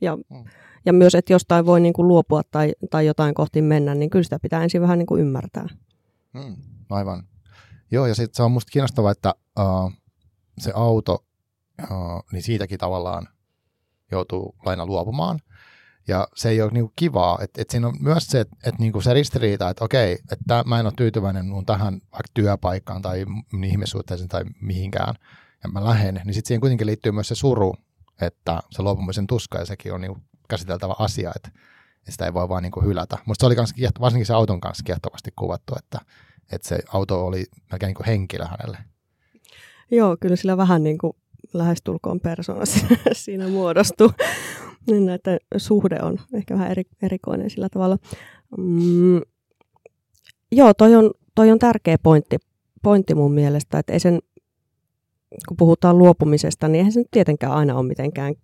Ja, mm. ja myös, että jostain voi niin kuin luopua tai, tai jotain kohti mennä, niin kyllä sitä pitää ensin vähän niin kuin ymmärtää.
Mm, aivan. Joo, ja sitten se on musta kiinnostavaa, että uh, se auto, uh, niin siitäkin tavallaan joutuu laina luopumaan. Ja se ei ole niinku kivaa. että et siinä on myös se, että et niinku se ristiriita, että okei, että mä en ole tyytyväinen mun tähän vaikka työpaikkaan tai ihmissuhteeseen tai mihinkään, ja mä lähden, niin sitten siihen kuitenkin liittyy myös se suru, että se luopumisen tuska, ja sekin on niinku käsiteltävä asia, että, sitä ei voi vaan niinku hylätä. Musta se oli kans, varsinkin se auton kanssa kiehtovasti kuvattu, että, että se auto oli melkein niin kuin henkilö hänelle.
Joo, kyllä sillä vähän niin kuin lähestulkoon persona siinä muodostuu. niin että suhde on ehkä vähän eri, erikoinen sillä tavalla. Mm, joo, toi on, toi on tärkeä pointti, pointti mun mielestä, että ei sen, kun puhutaan luopumisesta, niin eihän se nyt tietenkään aina ole mitenkään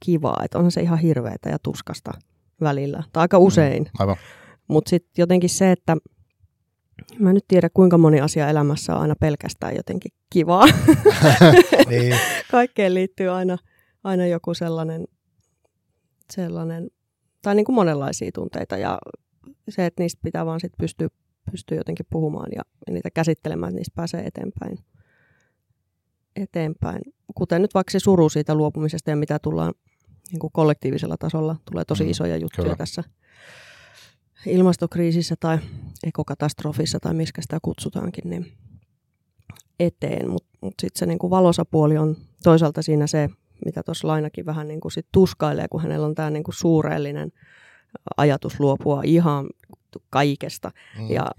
kivaa, että onhan se ihan hirveätä ja tuskasta välillä, tai aika mm, usein. Mm, Mutta sitten jotenkin se, että Mä en nyt tiedä, kuinka moni asia elämässä on aina pelkästään jotenkin kivaa. niin. Kaikkeen liittyy aina, aina joku sellainen, sellainen, tai niin kuin monenlaisia tunteita ja se, että niistä pitää vaan sit pystyä, pystyä jotenkin puhumaan ja, ja niitä käsittelemään, että niistä pääsee eteenpäin. Eteenpäin. Kuten nyt vaikka se suru siitä luopumisesta ja mitä tullaan niin kuin kollektiivisella tasolla, tulee tosi mm, isoja juttuja Kyllä. tässä ilmastokriisissä tai ekokatastrofissa tai miskä sitä kutsutaankin, niin eteen. Mutta mut sitten se niinku valosa puoli on toisaalta siinä se, mitä tuossa Lainakin vähän niinku sit tuskailee, kun hänellä on tämä niinku suureellinen ajatus luopua ihan kaikesta. Mm, ja,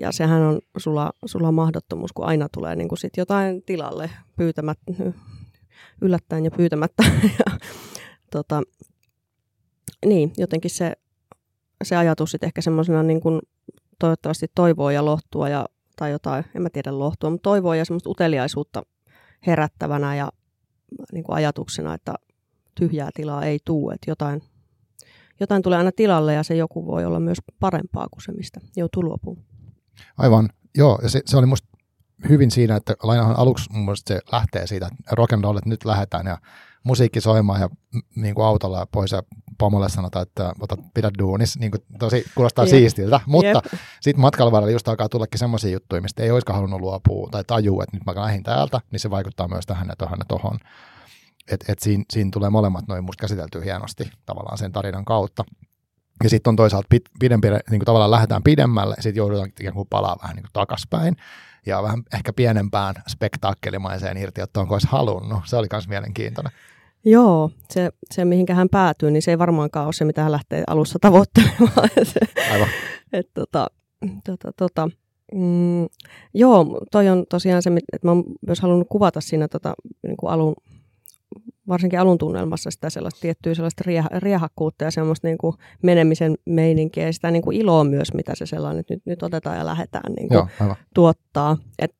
ja sehän on sulla, sulla mahdottomuus, kun aina tulee niinku sit jotain tilalle pyytämät, yllättäen ja pyytämättä. ja, tota, niin, jotenkin se se ajatus sitten ehkä semmoisena niin kuin toivottavasti toivoa ja lohtua ja, tai jotain, en mä tiedä lohtua, mutta toivoa ja semmoista uteliaisuutta herättävänä ja niin kuin ajatuksena, että tyhjää tilaa ei tule, että jotain, jotain tulee aina tilalle ja se joku voi olla myös parempaa kuin se, mistä joutuu luopumaan.
Aivan, joo, ja se, se oli musta hyvin siinä, että lainahan aluksi mun mielestä se lähtee siitä, että rock and roll, että nyt lähdetään ja musiikki soimaan ja niin kuin autolla pois ja pomolle sanotaan, että ota, pidä duunis, niin kuin tosi kuulostaa yep. siistiltä, mutta sitten matkalla välillä just alkaa tullakin semmoisia juttuja, mistä ei olisikaan halunnut luopua tai tajua, että nyt mä lähdin täältä, niin se vaikuttaa myös tähän ja tuohon ja tohon. Että et siinä, siinä tulee molemmat noin musta käsiteltyä hienosti tavallaan sen tarinan kautta. Ja sitten on toisaalta pit, pidempi, niin kuin tavallaan lähdetään pidemmälle, ja sitten joudutaan ikään kuin palaa vähän niin kuin takaspäin ja vähän ehkä pienempään spektaakkelimaiseen irtiottoon kuin olisi halunnut. Se oli myös mielenkiintoinen.
Joo, se, se mihinkä hän päätyy, niin se ei varmaankaan ole se, mitä hän lähtee alussa tavoittelemaan. Aivan. Et, tota, tota, tota, mm, joo, toi on tosiaan se, että mä oon myös halunnut kuvata siinä tota, niin kuin alun, varsinkin alun tunnelmassa sitä sellaista tiettyä sellaista riehakkuutta ja semmoista niin kuin menemisen meininkiä ja sitä niin kuin iloa myös, mitä se sellainen, että nyt, nyt otetaan ja lähdetään niin kuin Joo, tuottaa. Et,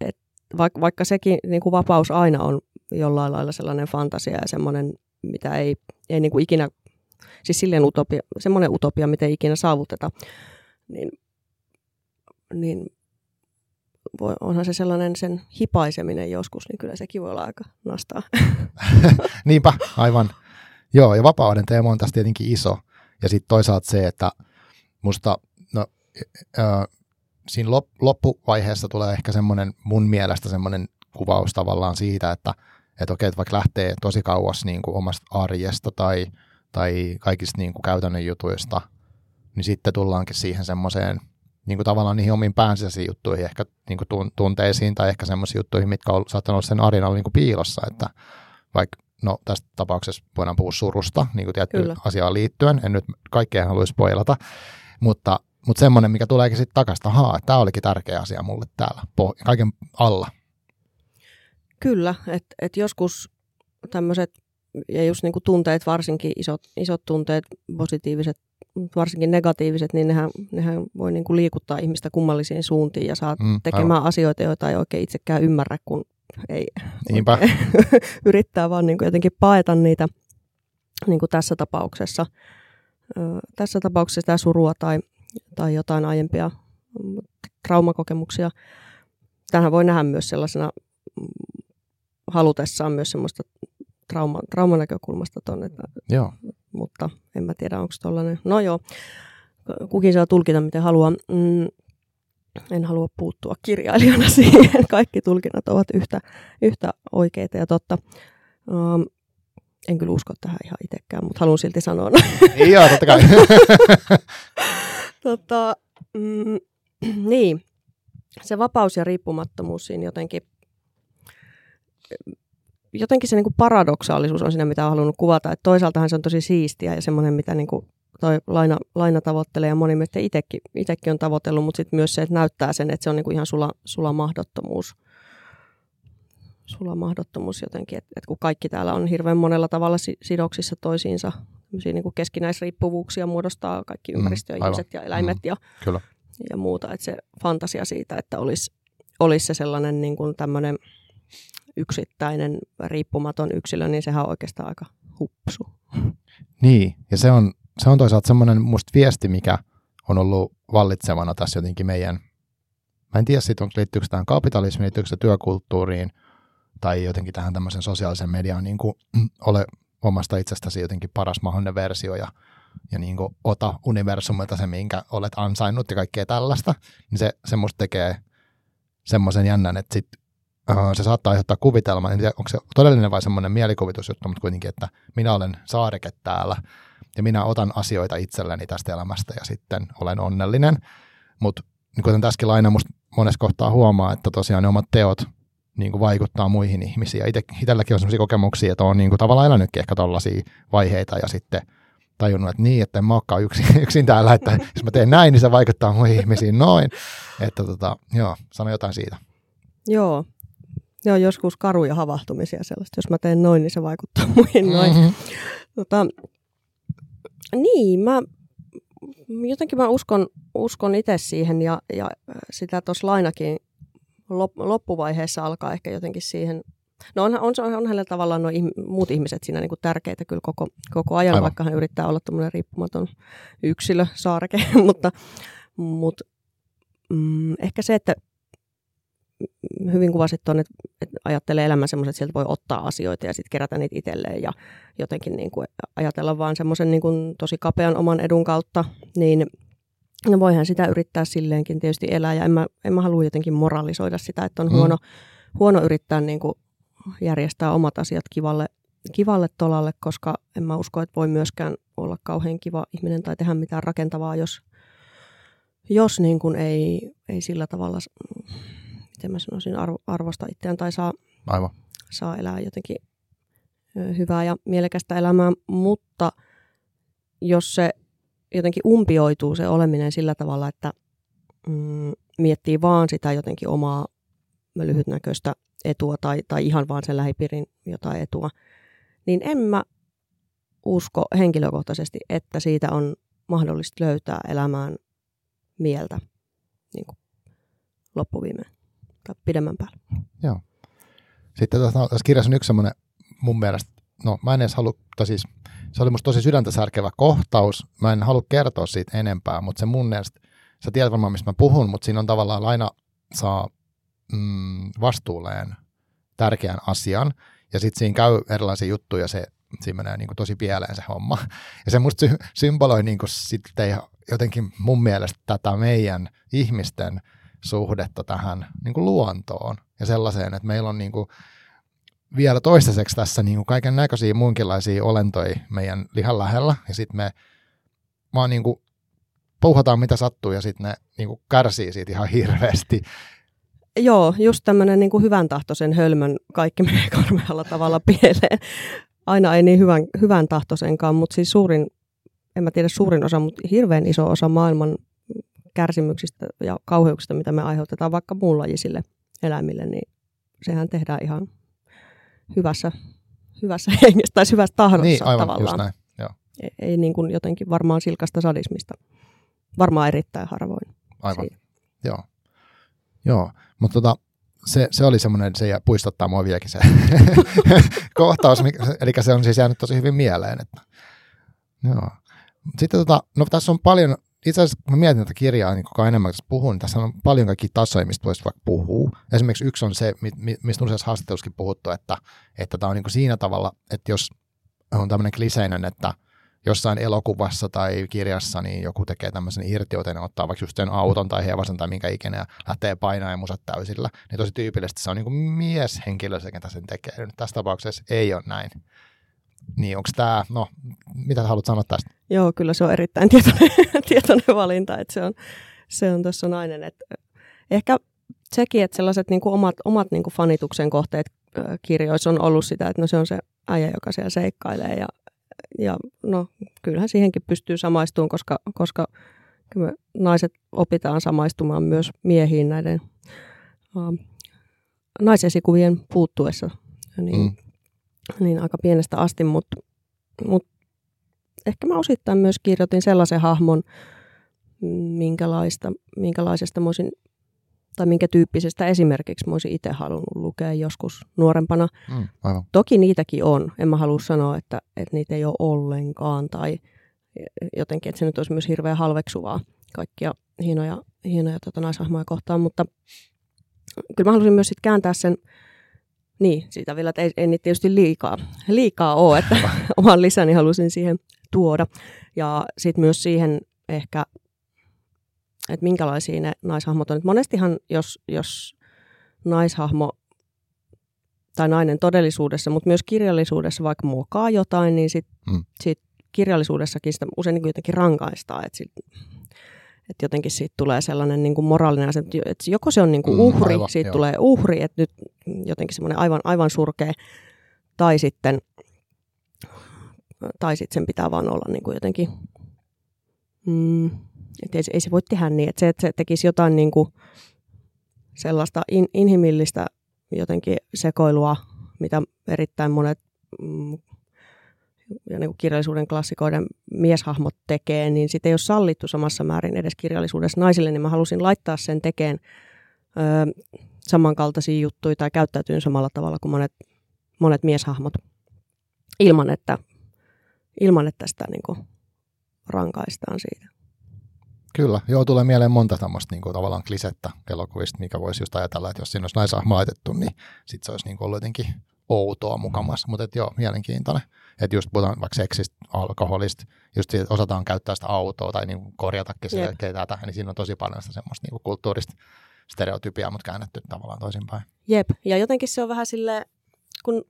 et vaikka, vaikka sekin niin kuin vapaus aina on jollain lailla sellainen fantasia ja semmoinen, mitä ei, ei niin kuin ikinä, siis silleen utopia, semmoinen utopia, mitä ei ikinä saavuteta, niin, niin voi, onhan se sellainen sen hipaiseminen joskus, niin kyllä sekin voi olla aika nastaa.
Niinpä, aivan. Joo, ja vapauden teema on tässä tietenkin iso. Ja sitten toisaalta se, että musta, no, äh, siinä lop, loppuvaiheessa tulee ehkä semmoinen mun mielestä semmoinen kuvaus tavallaan siitä, että että okei, että vaikka lähtee tosi kauas niin kuin omasta arjesta tai, tai kaikista niin kuin käytännön jutuista, niin sitten tullaankin siihen semmoiseen niin kuin tavallaan niihin omiin päänsisäisiin juttuihin, ehkä niin kuin tunteisiin tai ehkä semmoisiin juttuihin, mitkä on saattanut olla sen arjen niin kuin piilossa, että vaikka no tässä tapauksessa voidaan puhua surusta niin kuin tiettyyn asiaan liittyen, en nyt kaikkea halua spoilata, mutta, mutta semmoinen, mikä tuleekin sitten takaisin, että tämä olikin tärkeä asia mulle täällä, kaiken alla.
Kyllä, että et joskus tämmöiset, ja just niin kuin tunteet, varsinkin isot, isot tunteet, positiiviset, varsinkin negatiiviset, niin nehän, nehän voi niin kuin liikuttaa ihmistä kummallisiin suuntiin ja saa mm, tekemään aivan. asioita, joita ei oikein itsekään ymmärrä, kun ei
Niinpä.
yrittää vaan niin kuin jotenkin paeta niitä niin kuin tässä tapauksessa. Tässä tapauksessa sitä surua tai, tai jotain aiempia traumakokemuksia tähän voi nähdä myös sellaisena mm, halutessaan myös semmoista trauma, traumanäkökulmasta tuonne,
Joo.
mutta en mä tiedä, onko tollainen. No joo, kukin saa tulkita miten haluaa. Mm, en halua puuttua kirjailijana siihen. Kaikki tulkinnat ovat yhtä, yhtä oikeita ja totta. Um, en kyllä usko tähän ihan itsekään, mutta haluan silti sanoa.
Joo, totta kai.
tota, mm, niin, se vapaus ja riippumattomuus siinä jotenkin, jotenkin se niin kuin paradoksaalisuus on siinä, mitä on halunnut kuvata. Että toisaaltahan se on tosi siistiä ja semmoinen, mitä niin kuin toi laina, laina tavoittelee ja moni meistä itsekin, itsekin on tavoitellut, mutta sitten myös se, että näyttää sen, että se on niin kuin ihan sula, sula mahdottomuus. Sula mahdottomuus jotenkin, että, että kun kaikki täällä on hirveän monella tavalla sidoksissa toisiinsa, niin kuin keskinäisriippuvuuksia muodostaa kaikki mm, ympäristö, mm, ihmiset ja eläimet mm, ja,
kyllä.
ja muuta. Että se fantasia siitä, että olisi, olisi se sellainen niin kuin tämmöinen yksittäinen riippumaton yksilö, niin sehän on oikeastaan aika hupsu.
Niin, ja se on, se on toisaalta semmoinen musta viesti, mikä on ollut vallitsevana tässä jotenkin meidän, mä en tiedä siitä, liittyykö tähän kapitalismiin, liittyykö se työkulttuuriin tai jotenkin tähän tämmöisen sosiaalisen median niin kuin, ole omasta itsestäsi jotenkin paras mahdollinen versio ja, ja niin kuin, ota universumilta se, minkä olet ansainnut ja kaikkea tällaista, niin se, se musta tekee semmoisen jännän, että sit, se saattaa aiheuttaa kuvitelman, en tiedä, onko se todellinen vai semmoinen mielikuvitusjuttu, mutta kuitenkin, että minä olen saareke täällä ja minä otan asioita itselleni tästä elämästä ja sitten olen onnellinen. Mutta niin kuten tässäkin laina musta monessa kohtaa huomaa, että tosiaan ne omat teot niin kuin vaikuttaa muihin ihmisiin. Ja itselläkin on sellaisia kokemuksia, että on niin kuin tavallaan elänytkin ehkä tällaisia vaiheita ja sitten tajunnut, että niin, että en mä olekaan yksin, yksin täällä, että jos mä teen näin, niin se vaikuttaa muihin ihmisiin noin. Että tota, joo, sano jotain siitä.
Joo, Joo, joskus karuja havahtumisia sellaista. Jos mä teen noin, niin se vaikuttaa muihin noin. Mm-hmm. Tota, niin, mä jotenkin mä uskon, uskon itse siihen ja, ja sitä tuossa lainakin loppuvaiheessa alkaa ehkä jotenkin siihen No on, on, on, on hänellä tavallaan nuo muut ihmiset siinä niin kuin tärkeitä kyllä koko, koko ajan, Aivan. vaikka hän yrittää olla tämmöinen riippumaton yksilö, saareke, mutta, mutta mm, ehkä se, että hyvin kuvasit tuonne, että, että ajattelee elämän semmoisen, että sieltä voi ottaa asioita ja sitten kerätä niitä itselleen ja jotenkin niin kuin ajatella vaan semmoisen niin kuin tosi kapean oman edun kautta, niin no voihan sitä yrittää silleenkin tietysti elää ja en mä, en mä halua jotenkin moralisoida sitä, että on mm. huono, huono yrittää niin kuin järjestää omat asiat kivalle, kivalle tolalle, koska en mä usko, että voi myöskään olla kauhean kiva ihminen tai tehdä mitään rakentavaa, jos, jos niin kuin ei, ei sillä tavalla miten mä sanoisin, arvo, arvosta itseään tai saa,
Aivan.
saa elää jotenkin hyvää ja mielekästä elämää, mutta jos se jotenkin umpioituu se oleminen sillä tavalla, että mm, miettii vaan sitä jotenkin omaa lyhytnäköistä etua tai, tai ihan vaan sen lähipiirin jotain etua, niin en mä usko henkilökohtaisesti, että siitä on mahdollista löytää elämään mieltä niin kuin loppuviimeen pidemmän päälle.
Joo. Sitten no, tässä kirjassa on yksi semmoinen mun mielestä, no mä en edes halua, siis se oli musta tosi sydäntä särkevä kohtaus, mä en halua kertoa siitä enempää, mutta se mun mielestä, sä tiedät varmaan mistä mä puhun, mutta siinä on tavallaan laina saa mm, vastuulleen tärkeän asian, ja sitten siinä käy erilaisia juttuja, se siinä menee niin kuin tosi pieleen se homma. Ja se musta sy- symboloi niin kuin sitten jotenkin mun mielestä tätä meidän ihmisten suhdetta tähän niin kuin luontoon ja sellaiseen, että meillä on niin kuin vielä toistaiseksi tässä niin kuin kaiken näköisiä muunkinlaisia olentoja meidän lihan lähellä ja sitten me vaan niin kuin puhutaan mitä sattuu ja sitten ne niin kuin kärsii siitä ihan hirveästi.
Joo, just tämmöinen niin hyvän tahtoisen hölmön kaikki menee karmealla tavalla pieleen. Aina ei niin hyvän, hyvän tahtoisenkaan, mutta siis suurin, en mä tiedä suurin osa, mutta hirveän iso osa maailman kärsimyksistä ja kauheuksista, mitä me aiheutetaan vaikka muunlajisille eläimille, niin sehän tehdään ihan hyvässä, hyvässä hengessä tai hyvässä tahdossa
niin, aivan,
tavallaan.
Just näin. Joo.
Ei, ei niin kuin jotenkin varmaan silkasta sadismista. Varmaan erittäin harvoin.
Aivan, Siitä. joo. Joo, mutta tota, se, se oli semmoinen, se puistottaa mua vieläkin se kohtaus, eli se on siis jäänyt tosi hyvin mieleen. Että, joo. Sitten tota, no tässä on paljon itse asiassa kun mä mietin tätä kirjaa, niin kukaan enemmän tässä puhun, niin tässä on paljon kaikki tasoja, mistä voisi vaikka puhua. Esimerkiksi yksi on se, mistä useassa haastattelussakin puhuttu, että, että tämä on niin kuin siinä tavalla, että jos on tämmöinen kliseinen, että jossain elokuvassa tai kirjassa niin joku tekee tämmöisen irtioten, ottaa vaikka just sen auton tai hevosen tai minkä ikinä ja lähtee painaa ja musat täysillä, niin tosi tyypillisesti se on niin kuin mieshenkilö se, ketä sen tekee. Nyt tässä tapauksessa ei ole näin. Niin onko tämä, no mitä haluat sanoa tästä?
Joo, kyllä se on erittäin tietoinen, tietoinen valinta, että se on, se on tuossa nainen. Että ehkä sekin, että sellaiset niin kuin omat, omat niin kuin fanituksen kohteet kirjoissa on ollut sitä, että no se on se äijä, joka siellä seikkailee ja, ja no kyllähän siihenkin pystyy samaistumaan, koska, koska me naiset opitaan samaistumaan myös miehiin näiden uh, naisesikuvien puuttuessa. Niin, mm. niin aika pienestä asti, mutta mut ehkä mä osittain myös kirjoitin sellaisen hahmon, minkälaista, minkälaisesta mä olisin tai minkä tyyppisestä esimerkiksi mä olisin itse halunnut lukea joskus nuorempana. Mm, aivan. Toki niitäkin on. En mä halua sanoa, että, että niitä ei ole ollenkaan tai jotenkin, että se nyt olisi myös hirveän halveksuvaa kaikkia hienoja, hienoja tota, naishahmoja kohtaan, mutta kyllä mä halusin myös sit kääntää sen, niin, siitä vielä, että ei, ei niitä tietysti liikaa, liikaa ole, että oman lisäni halusin siihen tuoda. Ja sitten myös siihen ehkä että minkälaisia ne naishahmot on. Et monestihan, jos, jos naishahmo tai nainen todellisuudessa, mutta myös kirjallisuudessa vaikka muokaa jotain, niin sitten mm. sit kirjallisuudessakin sitä usein niin jotenkin rankaistaan, että sit, et jotenkin siitä tulee sellainen niin kuin moraalinen asia, että joko se on niin kuin mm, uhri, mm, aivan, siitä joo. tulee uhri, että nyt jotenkin semmoinen aivan, aivan surkea, tai sitten, tai sitten sen pitää vaan olla niin kuin jotenkin mm, et ei, ei se voi tehdä niin, että se, että se tekisi jotain niin kuin sellaista in, inhimillistä jotenkin sekoilua, mitä erittäin monet mm, ja niin kuin kirjallisuuden klassikoiden mieshahmot tekee, niin sitä ei ole sallittu samassa määrin edes kirjallisuudessa naisille, niin mä halusin laittaa sen tekeen ö, samankaltaisia juttuja tai käyttäytyyn samalla tavalla kuin monet, monet mieshahmot. Ilman, että, ilman, että sitä niin kuin rankaistaan siitä.
Kyllä, joo, tulee mieleen monta tämmöistä niin kuin, tavallaan klisettä elokuvista, mikä voisi just ajatella, että jos siinä olisi naisahmo laitettu, niin sitten se olisi niin kuin, ollut jotenkin outoa mukamassa. Mutta joo, mielenkiintoinen. Että just puhutaan vaikka seksistä, alkoholista, just siitä, osataan käyttää sitä autoa tai niin korjatakin se yep. tätä, niin siinä on tosi paljon sitä semmoista niin kulttuurista stereotypiaa, mutta käännetty tavallaan toisinpäin.
Jep, ja jotenkin se on vähän sille, kun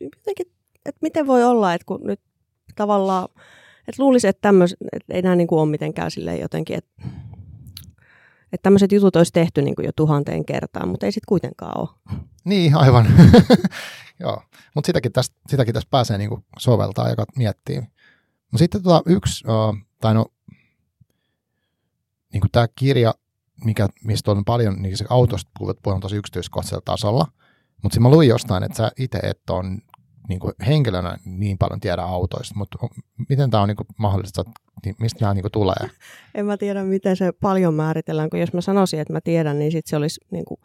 jotenkin, että miten voi olla, että kun nyt tavallaan et luulisin, että, tämmöis, että ei nämä niin kuin ole mitenkään silleen jotenkin, että, että tämmöiset jutut olisi tehty niin kuin jo tuhanteen kertaan, mutta ei sitten kuitenkaan ole.
Niin, aivan. Joo, mutta sitäkin tästä, sitäkin tästä pääsee niin kuin soveltaa ja miettii. No sitten tota yksi, uh, tai no, niin kuin tämä kirja, mikä, mistä on paljon, niin se autosta puhutaan tosi yksityiskohtaisella tasolla, mutta sitten mä luin jostain, että sä itse et on niin kuin henkilönä niin paljon tiedä autoista, mutta miten tämä on niin kuin mahdollista, niin mistä nämä niin kuin tulee?
En mä tiedä, miten se paljon määritellään, kun jos mä sanoisin, että mä tiedän, niin sitten se olisi, niin kuin,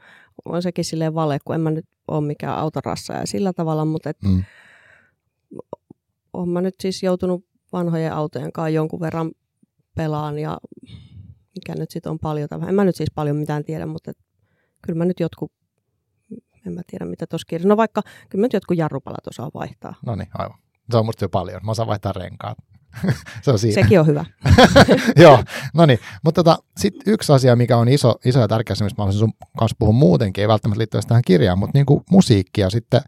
on sekin silleen vale, kun en mä nyt ole mikään autorassa ja sillä tavalla, mutta et, mm. olen mä nyt siis joutunut vanhojen autojen kanssa jonkun verran pelaan ja mikä nyt sitten on paljon, en mä nyt siis paljon mitään tiedä, mutta et, kyllä mä nyt jotkut en mä tiedä mitä tuossa kirjassa. No vaikka, kyllä mä jotkut jarrupalat osaa vaihtaa.
No niin, aivan. Se on musta jo paljon. Mä osaan vaihtaa renkaat. se on siinä.
Sekin on hyvä.
Joo, no niin. Mutta tota, sitten yksi asia, mikä on iso, iso ja tärkeä, mistä mä haluaisin sun kanssa puhua muutenkin, ei välttämättä liittyä tähän kirjaan, mutta niinku musiikki ja sitten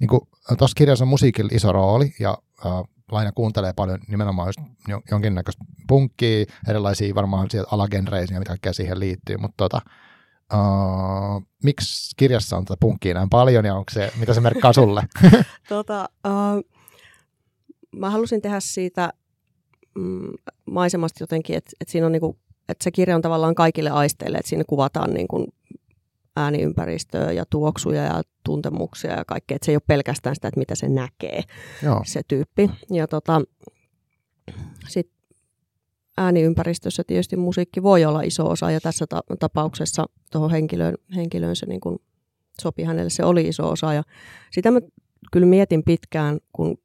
niinku, tuossa kirjassa on musiikilla iso rooli ja äh, Laina kuuntelee paljon nimenomaan just jonkinnäköistä punkkia, erilaisia varmaan sieltä alagenreisiä, mitä kaikkea siihen liittyy, mutta tota, Uh, miksi kirjassa on tätä punkkia näin paljon ja onko se, mitä se merkkaa sulle?
tota, uh, mä halusin tehdä siitä mm, maisemasta jotenkin, että, että, siinä on niinku, että se kirja on tavallaan kaikille aisteille, että siinä kuvataan niinku ääniympäristöä ja tuoksuja ja tuntemuksia ja kaikkea, että se ei ole pelkästään sitä, että mitä se näkee, Joo. se tyyppi. Ja tota, sitten ääniympäristössä tietysti musiikki voi olla iso osa ja tässä ta- tapauksessa tuohon henkilöön, henkilöön se niin kuin sopi hänelle, se oli iso osa ja sitä mä kyllä mietin pitkään, kun,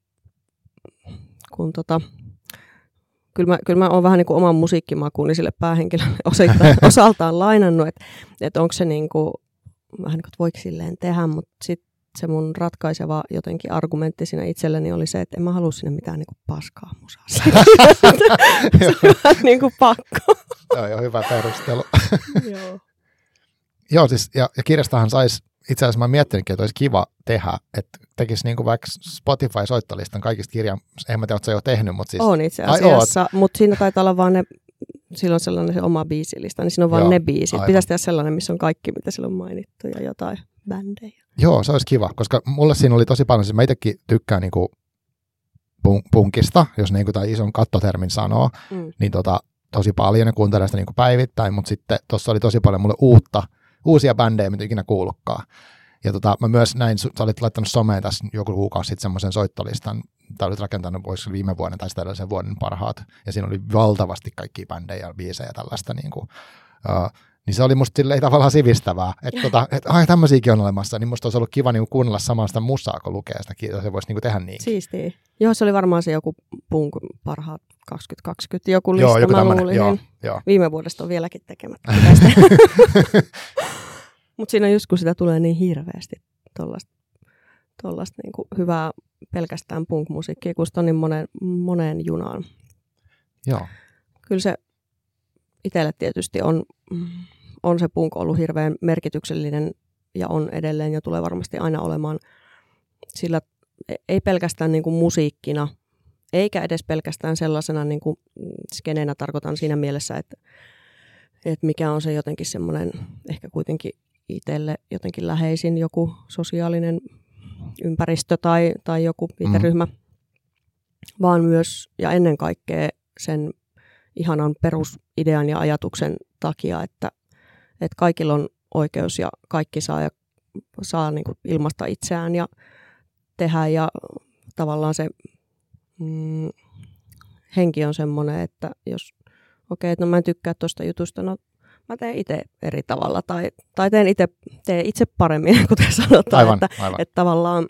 kun tota, kyllä mä, kyllä mä oon vähän niin kuin oman musiikkimakuuni sille päähenkilölle osaltaan, osaltaan lainannut, että, että onko se niin kuin, vähän niin kuin, että voiko silleen tehdä, mutta sitten se mun ratkaiseva jotenkin argumentti siinä itselleni oli se, että en mä halua sinne mitään niin kuin paskaa musaa. se on niin kuin pakko.
Joo, jo hyvä perustelu. Joo. Joo, siis, ja, ja kirjastahan saisi, itse asiassa mä miettinytkin, että olisi kiva tehdä, että tekisi niin kuin vaikka Spotify-soittolistan kaikista kirjan, en mä tiedä, että sä jo tehnyt, mutta siis...
On itse asiassa, mutta siinä taitaa olla vaan ne, silloin sellainen se oma biisilista, niin siinä on Joo, ne biisit. Aivan. Pitäisi tehdä sellainen, missä on kaikki, mitä sillä on mainittu ja jotain bändejä.
Joo, se olisi kiva, koska mulle siinä oli tosi paljon, siis mä itsekin tykkään niin kuin punkista, jos niin tai ison kattotermin sanoo, mm. niin tota, tosi paljon ja kuuntelen sitä niin kuin päivittäin, mutta sitten tuossa oli tosi paljon mulle uutta, uusia bändejä, mitä ikinä kuullutkaan. Ja tota, mä myös näin, sä olit laittanut someen tässä joku kuukausi sitten semmoisen soittolistan, tai olit rakentanut voisi viime vuoden tai sitä edellisen vuoden parhaat, ja siinä oli valtavasti kaikkia bändejä ja biisejä ja tällaista niin kuin, uh, niin se oli musta silleen tavallaan sivistävää, että tota, et, ai tämmöisiäkin on olemassa, niin musta olisi ollut kiva niinku kuunnella samasta musaa, kun lukee sitä, se voisi niinku tehdä niin.
Siistiä. Joo, se oli varmaan se joku punk parhaat 2020, joku lista, joo, joku mä luulin. Joo, joo. Viime vuodesta on vieläkin tekemättä. Mutta siinä just kun sitä tulee niin hirveästi tuollaista tollasta niinku hyvää pelkästään punk-musiikkia, kun on niin monen, moneen junaan.
Joo.
Kyllä se itselle tietysti on, on se punk ollut hirveän merkityksellinen ja on edelleen ja tulee varmasti aina olemaan sillä ei pelkästään niin kuin musiikkina, eikä edes pelkästään sellaisena niin kuin skeneenä tarkoitan siinä mielessä, että, että mikä on se jotenkin semmoinen ehkä kuitenkin itselle jotenkin läheisin joku sosiaalinen ympäristö tai, tai joku viiteryhmä, mm. vaan myös ja ennen kaikkea sen ihanan perusidean ja ajatuksen takia, että, että kaikilla on oikeus ja kaikki saa, ja, saa niin kuin ilmasta itseään ja tehdä ja tavallaan se mm, henki on semmoinen, että jos okei, okay, että no mä en tykkää tuosta jutusta, no mä teen itse eri tavalla tai, tai teen itse, teen itse paremmin, kuten sanotaan, aivan, että, aivan. että tavallaan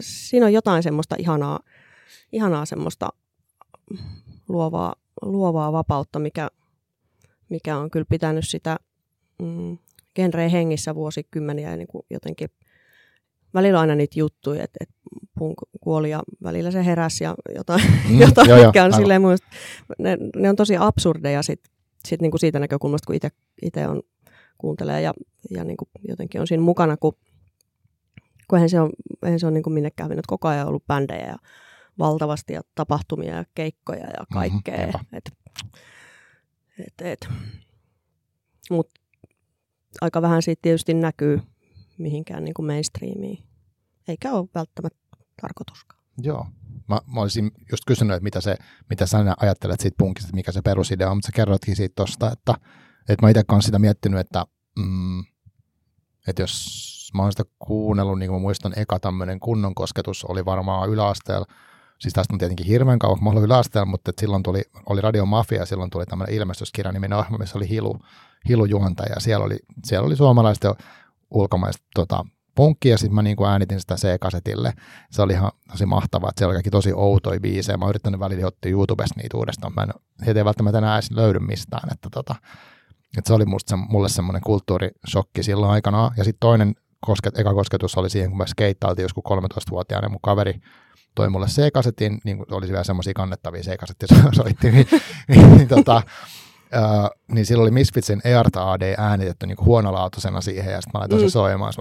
siinä on jotain semmoista ihanaa, ihanaa semmoista luovaa, luovaa vapautta, mikä, mikä on kyllä pitänyt sitä mm, genreen hengissä vuosikymmeniä ja niin kuin jotenkin välillä aina niitä juttuja, että, että punk kuoli ja välillä se heräsi ja jotain, mm, jotain joo, mikä on joo, silleen mun ne, ne, on tosi absurdeja sit, sit niin kuin siitä näkökulmasta, kun itse on kuuntelee ja, ja niin kuin jotenkin on siinä mukana, kun, kun eihän se on, eihän se on niin kuin minnekään mennyt koko ajan ollut bändejä ja valtavasti ja tapahtumia ja keikkoja ja mhm, kaikkea. Mm-hmm, et, et, et. Mut aika vähän siitä tietysti näkyy mihinkään niin kuin mainstreamiin, eikä ole välttämättä tarkoituskaan.
Joo. Mä, mä olisin just kysynyt, että mitä, se, mitä sä ajattelet siitä punkista, mikä se perusidea on, mutta sä kerrotkin siitä tosta, että, että mä itse kanssa sitä miettinyt, että, mm, että jos mä oon sitä kuunnellut, niin kuin mä muistan, eka tämmöinen kunnon kosketus oli varmaan yläasteella, siis tästä on tietenkin hirveän kauan, mä olin yläasteella, mutta silloin tuli, oli Radio Mafia ja silloin tuli tämmöinen ilmestyskirja niminen ohjelma, missä oli Hilu, Hilu juontaja ja siellä oli, siellä oli suomalaista ja ulkomaista tota, punkki ja sitten mä niin kuin äänitin sitä C-kasetille. Se oli ihan tosi mahtavaa, että siellä oli kaikki tosi outoja biisejä. Mä oon yrittänyt välillä ottaa YouTubesta niitä uudestaan. Mä en, heitä ei välttämättä enää edes löydy mistään. Että tota, että se oli musta se, mulle semmoinen kulttuurishokki silloin aikanaan. Ja sitten toinen kosket, eka kosketus oli siihen, kun mä skeittailtiin joskus 13-vuotiaana, mun kaveri toi mulle C-kasetin, niin olisi vielä semmoisia kannettavia C-kasettisoittimia, niin, niin, tota, Uh, niin sillä oli Misfitsin Earta AD äänitetty niin huonolaatuisena siihen, ja sitten mä laitoin mm. se soimaan,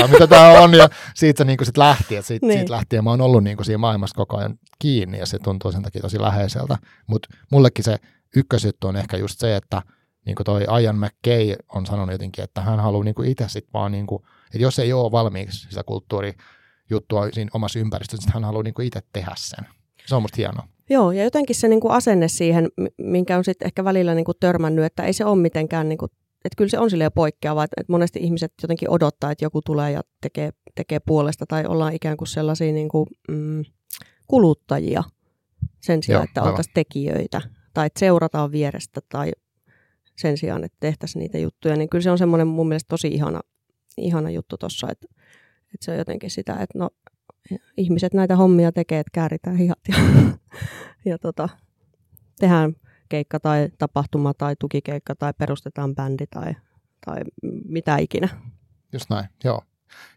ja mitä tämä on, ja siitä se niin sit lähti, että siitä, niin. siitä lähti, ja mä oon ollut niin kuin siinä maailmassa koko ajan kiinni, ja se tuntuu sen takia tosi läheiseltä, mutta mullekin se ykkösjuttu on ehkä just se, että niin kuin toi Ian McKay on sanonut jotenkin, että hän haluaa niin kuin itse sitten vaan, niin kuin, että jos ei ole valmiiksi sitä kulttuurijuttua siinä omassa ympäristössä, niin hän haluaa niin kuin itse tehdä sen. Se on musta hienoa.
Joo, ja jotenkin se niin kuin asenne siihen, minkä on sitten ehkä välillä niin kuin törmännyt, että ei se ole mitenkään, niin kuin, että kyllä se on silleen poikkeava, että, että monesti ihmiset jotenkin odottaa, että joku tulee ja tekee, tekee puolesta, tai ollaan ikään kuin sellaisia niin kuin, mm, kuluttajia sen sijaan, Joo, että oltaisiin tekijöitä, tai että seurataan vierestä, tai sen sijaan, että tehtäisiin niitä juttuja, niin kyllä se on semmoinen mun mielestä tosi ihana, ihana juttu tuossa, että, että se on jotenkin sitä, että no ihmiset näitä hommia tekee, että kääritään hihat ja, ja tota, tehdään keikka tai tapahtuma tai tukikeikka tai perustetaan bändi tai, tai mitä ikinä.
Just näin, joo.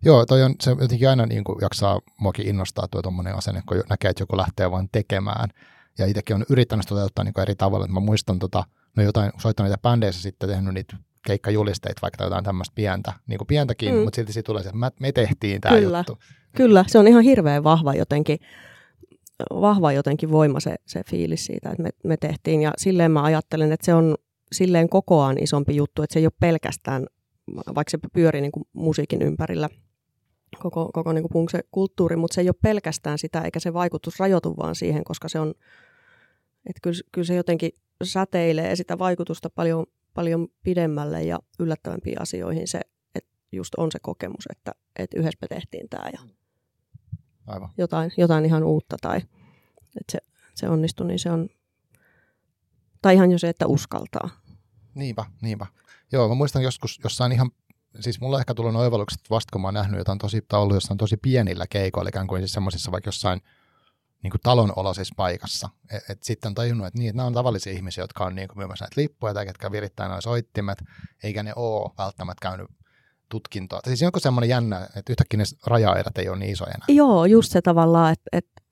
Joo, toi on, se jotenkin aina niin kuin jaksaa muakin innostaa tuo tuommoinen asenne, kun näkee, että joku lähtee vain tekemään. Ja itsekin on yrittänyt toteuttaa niin eri tavalla. Mä muistan tota, no jotain, soittanut niitä bändeissä sitten tehnyt niitä keikkajulisteita, vaikka jotain tämmöistä pientä, niin kuin pientäkin, mm. mutta silti siitä tulee se, että me tehtiin tämä juttu.
Kyllä, se on ihan hirveän vahva jotenkin, vahva jotenkin voima se, se fiilis siitä, että me, me tehtiin. Ja silleen mä ajattelen, että se on silleen kokoaan isompi juttu, että se ei ole pelkästään, vaikka se pyörii niin kuin musiikin ympärillä, koko, koko niin kuin se kulttuuri, mutta se ei ole pelkästään sitä, eikä se vaikutus rajoitu vaan siihen, koska se on, että kyllä, kyllä se jotenkin säteilee sitä vaikutusta paljon, paljon pidemmälle ja yllättävämpiin asioihin se, että just on se kokemus, että, että yhdessä me tehtiin tämä ja
Aivan.
Jotain, jotain ihan uutta tai että se, se onnistui, niin se on, tai ihan jo se, että uskaltaa.
Niinpä, niinpä. Joo, mä muistan joskus jossain ihan, siis mulla on ehkä tullut oivallukset vasta, kun mä oon nähnyt jotain tosi, tai ollut jossain tosi pienillä keikoilla, ikään kuin siis semmoisissa vaikka jossain niin kuin talonoloisessa paikassa. Et, et sitten on tajunnut, että, niin, että nämä on tavallisia ihmisiä, jotka on niin kuin myymässä näitä lippuja tai ketkä virittää noin soittimet, eikä ne ole välttämättä käynyt tutkintoa. Siis onko semmoinen jännä, että yhtäkkiä ne rajaerät ei ole niin isoja enää?
Joo, just se tavallaan, että, että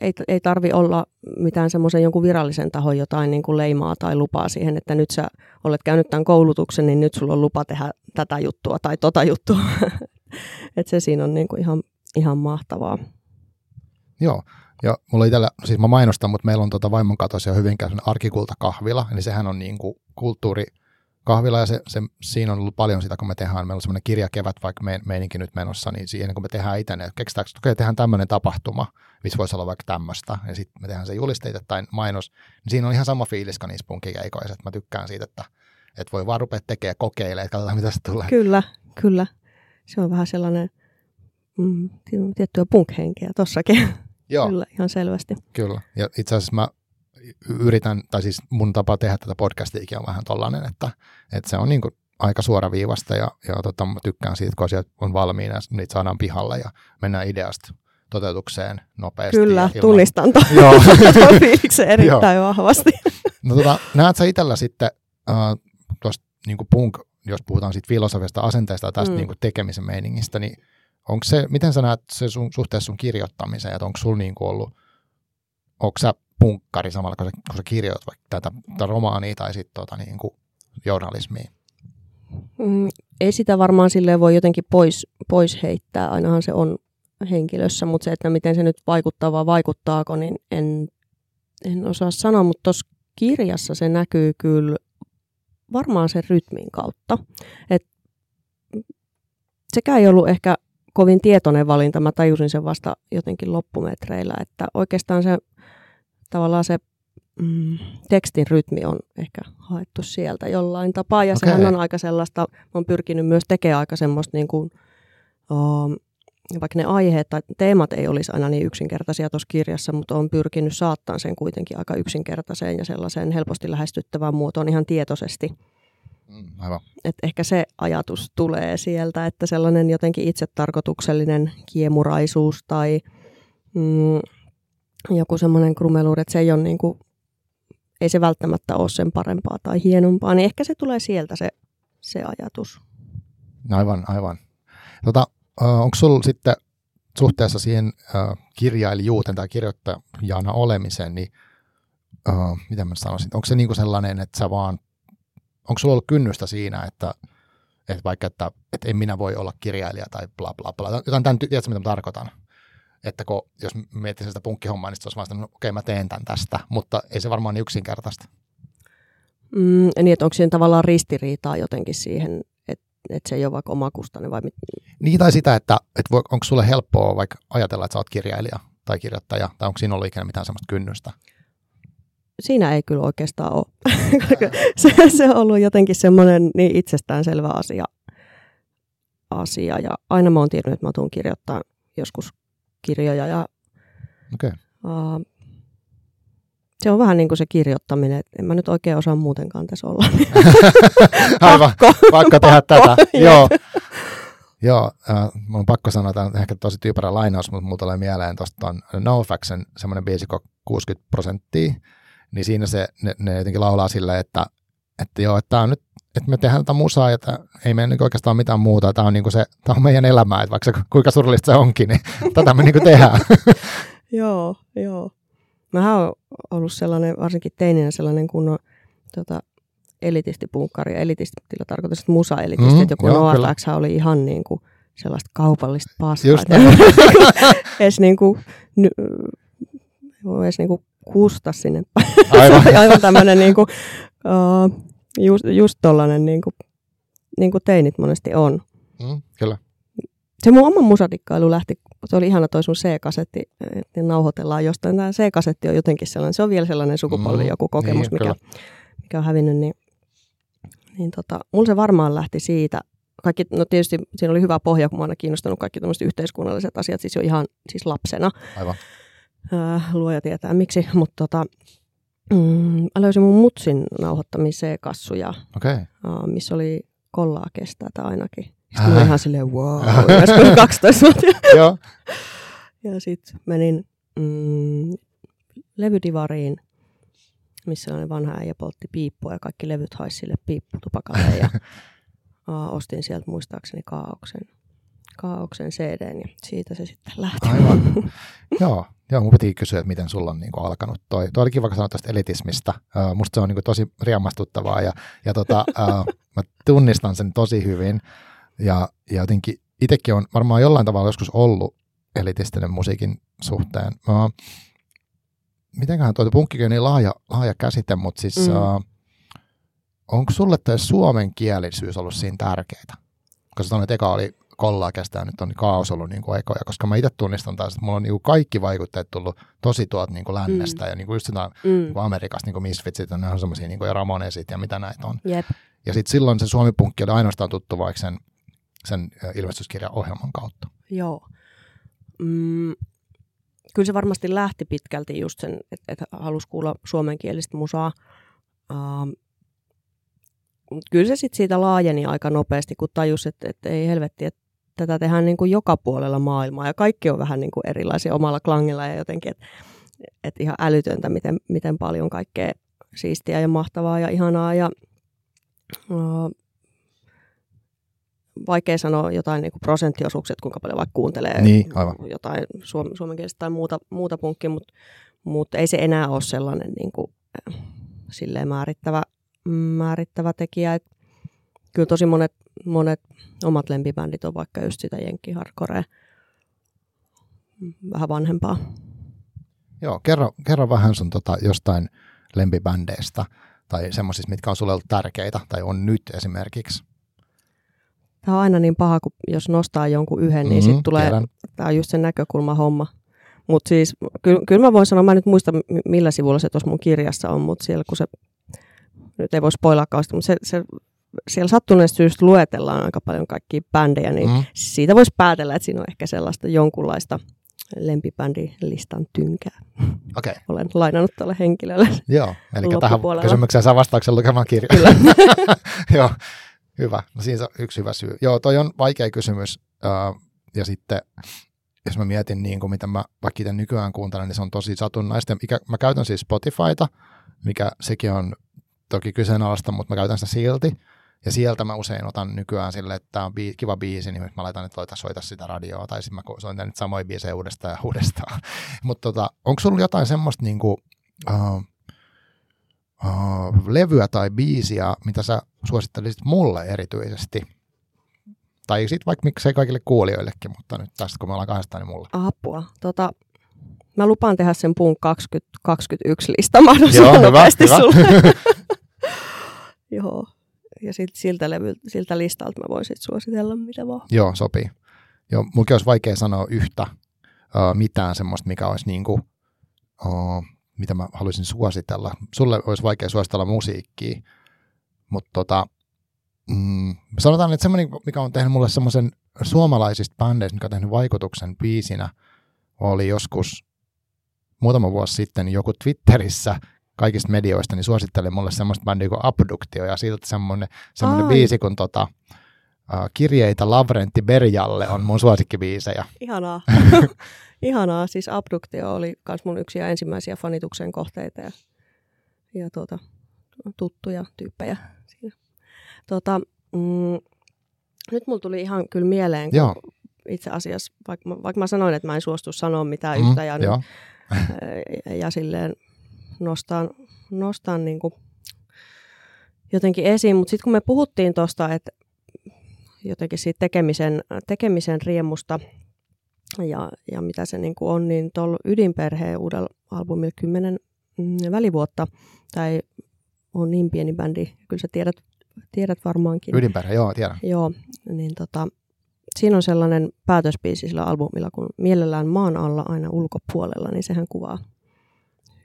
ei, ei tarvi olla mitään semmoisen jonkun virallisen tahon jotain niin kuin leimaa tai lupaa siihen, että nyt sä olet käynyt tämän koulutuksen, niin nyt sulla on lupa tehdä tätä juttua tai tota juttua. että se siinä on niin kuin ihan, ihan mahtavaa.
Joo, ja mulla itsellä, siis mä mainostan, mutta meillä on tota vaimon katossa jo hyvinkään arkikultakahvila, eli sehän on niin kuin kulttuuri, kahvila ja se, se, siinä on ollut paljon sitä, kun me tehdään, meillä on semmoinen kirjakevät, vaikka me, meininkin nyt menossa, niin siihen kun me tehdään itse, niin keksitäänkö, että okay, tehdään tämmöinen tapahtuma, missä voisi olla vaikka tämmöistä, ja sitten me tehdään se julisteita tai mainos, niin siinä on ihan sama fiilis kuin niissä punkikeikoissa, että mä tykkään siitä, että, että voi vaan rupea tekemään, kokeilemaan, että katsotaan mitä se tulee.
Kyllä, kyllä. Se on vähän sellainen mm, tiettyä punk-henkeä tossakin. Joo. Kyllä, ihan selvästi.
Kyllä, ja itse asiassa mä yritän, tai siis mun tapa tehdä tätä podcastiikin on vähän tollainen, että, että se on niin kuin aika suoraviivasta ja, ja tota, mä tykkään siitä, kun asiat on valmiina, niitä saadaan pihalle ja mennään ideasta toteutukseen nopeasti.
Kyllä, ilman... tunnistan tuon fiiliksen erittäin vahvasti.
No tota, näet sä itsellä sitten äh, tuosta niin punk, jos puhutaan siitä filosofiasta asenteesta ja tästä mm. niin tekemisen meiningistä, niin onko se, miten sä näet se sun, suhteessa sun kirjoittamiseen, että onko sulla niin ollut, onko sä punkkari samalla, kun sä, kun sä kirjoitat vaikka tätä, tätä romaania tai sitten tota, niin journalismia?
Mm, ei sitä varmaan silleen voi jotenkin pois, pois heittää, ainahan se on henkilössä, mutta se, että miten se nyt vaikuttaa vai vaikuttaako, niin en, en osaa sanoa, mutta tuossa kirjassa se näkyy kyllä varmaan sen rytmin kautta. Et sekä ei ollut ehkä kovin tietoinen valinta, mä tajusin sen vasta jotenkin loppumetreillä, että oikeastaan se tavallaan se mm, tekstin rytmi on ehkä haettu sieltä jollain tapaa. Ja okay. sehän on aika sellaista, mä oon pyrkinyt myös tekemään aika semmoista niin kuin, um, vaikka ne aiheet tai teemat ei olisi aina niin yksinkertaisia tuossa kirjassa, mutta on pyrkinyt saattaa sen kuitenkin aika yksinkertaiseen ja sellaiseen helposti lähestyttävään muotoon ihan tietoisesti.
Mm, aivan.
Et ehkä se ajatus tulee sieltä, että sellainen jotenkin itsetarkoituksellinen kiemuraisuus tai mm, joku semmoinen krumeluuri, että se ei ole niin kuin, ei se välttämättä ole sen parempaa tai hienompaa, niin ehkä se tulee sieltä se, se ajatus.
Aivan, aivan. Tota, onko sulla sitten suhteessa siihen kirjailijuuteen tai kirjoittajana olemiseen, niin uh, miten mä sanoisin, onko se niinku sellainen, että sä vaan, onko sulla ollut kynnystä siinä, että, että vaikka, että, että en minä voi olla kirjailija tai bla bla bla, jotain tämän, tiedätkö mitä mä tarkoitan? Että kun, jos miettii sitä punkkihommaa, niin olisi vaan no, okei, okay, mä teen tämän tästä, mutta ei se varmaan niin yksinkertaista.
Mm, niin, että onko siinä tavallaan ristiriitaa jotenkin siihen, että, että se ei ole vaikka omakustainen vai mit?
Niin, tai sitä, että, että voi, onko sulle helppoa vaikka ajatella, että sä oot kirjailija tai kirjoittaja, tai onko siinä ollut ikinä mitään sellaista kynnystä?
Siinä ei kyllä oikeastaan ole. se, se on ollut jotenkin semmoinen niin itsestäänselvä asia, asia. Ja aina mä oon tiennyt, että mä tuun kirjoittaa joskus kirjoja. Ja,
okay.
uh, se on vähän niin kuin se kirjoittaminen, että en mä nyt oikein osaa muutenkaan tässä olla.
Aivan, pakko, pakko tehdä tätä. Joo. Joo, äh, mun on pakko sanoa, että on ehkä tosi tyypärä lainaus, mutta mulla tulee mieleen tuosta NoFaxen semmoinen biisi 60 prosenttia, niin siinä se, ne, ne jotenkin laulaa silleen, että, että joo, että tämä on nyt että me tehdään tätä musaa ja että ei meidän niin oikeastaan mitään muuta. Tämä on, niin se, tämä on meidän elämää, että vaikka se, kuinka surullista se onkin, niin tätä me niin tehdään.
joo, joo. Mä oon ollut sellainen, varsinkin teininä sellainen kunnon tota, elitistipunkkari. Elitistillä tarkoitus, että musa-elitisti, mm, että joku NoFX oli ihan niin kuin sellaista kaupallista paskaa. Just edes niin kuin, ny, voi edes niin kuin kusta sinne. Aivan. aivan tämmöinen niin kuin, uh, just, just tollainen niin kuin, niin kuin teinit monesti on.
Mm, kyllä.
Se mun oma musadikkailu lähti, se oli ihana toi sun C-kasetti, että nauhoitellaan jostain. Tämä C-kasetti on jotenkin sellainen, se on vielä sellainen sukupolvi mm, joku kokemus, niin, mikä, mikä on hävinnyt, niin, niin tota, mulla se varmaan lähti siitä, kaikki, no tietysti siinä oli hyvä pohja, kun mä aina kiinnostanut kaikki tämmöiset yhteiskunnalliset asiat, siis jo ihan siis lapsena.
Aivan.
Äh, luoja tietää miksi, mutta tota, mm, mä löysin mun mutsin nauhoittamiseen kassuja,
okay.
uh, missä oli kollaa kestää tai ainakin. Sitten mä ihan silleen, wow, 12
Joo.
Ja sitten menin mm, levydivariin, missä oli vanha äijä poltti piippua ja kaikki levyt haisi sille piipputupakalle. Ja uh, ostin sieltä muistaakseni kaauksen, kaauksen CDn ja siitä se sitten lähti.
Aivan. Joo, Joo, mun piti kysyä, että miten sulla on niin kuin, alkanut toi. Tuo oli kiva, kun sanoit tästä elitismista. Uh, musta se on niin kuin, tosi riemastuttavaa ja, ja tota, uh, mä tunnistan sen tosi hyvin. Ja, ja jotenkin itsekin on varmaan jollain tavalla joskus ollut elitistinen musiikin suhteen. Uh, mitenköhän tuo punkkikin on niin laaja, laaja käsite, mutta siis mm. uh, onko sulle tämä suomenkielisyys ollut siinä tärkeää? Koska sanoin, että eka oli kollaa kestää nyt on niin kaos ollut niin kuin aikoja, koska mä itse tunnistan taas, että mulla on niin kuin kaikki vaikutteet tullut tosi tuolta niin kuin lännestä mm. ja niin kuin just sitä mm. niin kuin Amerikasta, niin kuin Misfitsit ja ne on semmoisia niin kuin ja Ramonesit ja mitä näitä on.
Yep.
Ja sitten silloin se suomipunkki oli ainoastaan tuttu vaikka sen, sen ilmestyskirjan ohjelman kautta.
Joo. Mm, kyllä se varmasti lähti pitkälti just sen, että, että halusi kuulla suomenkielistä musaa. Uh, kyllä se sitten siitä laajeni aika nopeasti, kun tajus, että, että ei helvetti, että tätä tehdään niin kuin joka puolella maailmaa ja kaikki on vähän niin kuin erilaisia omalla klangilla ja jotenkin, että et ihan älytöntä, miten, miten paljon kaikkea siistiä ja mahtavaa ja ihanaa ja uh, vaikea sanoa jotain niin kuin prosenttiosuukset, kuinka paljon vaikka kuuntelee
niin, aivan.
jotain suom- suomenkielistä tai muuta, muuta punkkia, mutta, mutta ei se enää ole sellainen niin kuin, silleen määrittävä, määrittävä tekijä. Et kyllä tosi monet monet omat lempibändit on vaikka just sitä Jenkki Hardcore, vähän vanhempaa.
Joo, kerro, kerro vähän sun tota, jostain lempibändeistä tai semmoisista, mitkä on sulle ollut tärkeitä tai on nyt esimerkiksi.
Tämä on aina niin paha, kun jos nostaa jonkun yhden, niin mm-hmm, sitten tulee, tiedän. tämä on just se näkökulma homma. Mutta siis, kyllä, kyllä mä voin sanoa, mä en nyt muista millä sivulla se tuossa mun kirjassa on, mutta siellä kun se, nyt ei voi spoilaa kauheasti, mutta se, se siellä sattuneesta syystä luetellaan aika paljon kaikkia bändejä, niin mm. siitä voisi päätellä, että siinä on ehkä sellaista jonkunlaista lempibändilistan tynkää.
Okay.
Olen lainannut tälle henkilölle.
Joo, eli tähän kysymykseen saa vastauksen lukemaan kirjan.
Kyllä.
Joo, hyvä. No siinä on yksi hyvä syy. Joo, toi on vaikea kysymys. Uh, ja sitten, jos mä mietin, niin kuin mitä mä vaikka itse nykyään kuuntelen, niin se on tosi satunnaista. Mä käytän siis Spotifyta, mikä sekin on toki kyseenalaista, mutta mä käytän sitä silti. Ja sieltä mä usein otan nykyään sille, että tämä on bii- kiva biisi, niin mä laitan, että loita soita sitä radioa, tai sitten mä soitan nyt samoja biisejä uudestaan ja uudestaan. Mutta tota, onko sulla jotain semmoista niinku, uh, uh, levyä tai biisiä, mitä sä suosittelisit mulle erityisesti? Tai sitten vaikka miksei kaikille kuulijoillekin, mutta nyt tästä kun me ollaan kahdestaan, niin mulle.
Apua. Tota, mä lupaan tehdä sen puun 2021 lista mahdollisimman Joo, hyvä, hyvä. sulle. Joo, ja sit siltä, levy, siltä listalta mä voin sitten suositella mitä vaan.
Joo, sopii. Joo, mulkin olisi vaikea sanoa yhtä uh, mitään semmoista, mikä olisi niin kuin, uh, mitä mä haluaisin suositella. Sulle olisi vaikea suositella musiikkia, mutta tota, mm, sanotaan, että semmoinen, mikä on tehnyt mulle semmoisen suomalaisista bändeistä, mikä on tehnyt vaikutuksen biisinä, oli joskus muutama vuosi sitten joku Twitterissä kaikista medioista, niin suositteli mulle semmoista bändiä kuin Abduktio ja siltä semmoinen, semmoinen biisi kuin tota, uh, kirjeitä Lavrentti Berjalle on mun suosikkibiisejä.
Ihanaa. Ihanaa. Siis Abduktio oli myös mun yksi ensimmäisiä fanituksen kohteita ja, ja tuota, tuttuja tyyppejä siinä. Tuota, mm, nyt mulla tuli ihan kyllä mieleen, kun
Joo.
itse asiassa, vaikka vaikka mä sanoin, että mä en suostu sanoa mitään
Mm,
yhtä ja,
joo.
ja silleen nostan, nostan niin kuin jotenkin esiin, mutta sitten kun me puhuttiin tuosta, että jotenkin siitä tekemisen, tekemisen riemusta ja, ja mitä se niin kuin on, niin tuolla Ydinperheen uudella albumilla 10 mm, välivuotta, tai on niin pieni bändi, kyllä sä tiedät, tiedät varmaankin.
Ydinperhe, joo, tiedän.
Joo, niin tota, siinä on sellainen päätöspiisi sillä albumilla, kun mielellään maan alla aina ulkopuolella, niin sehän kuvaa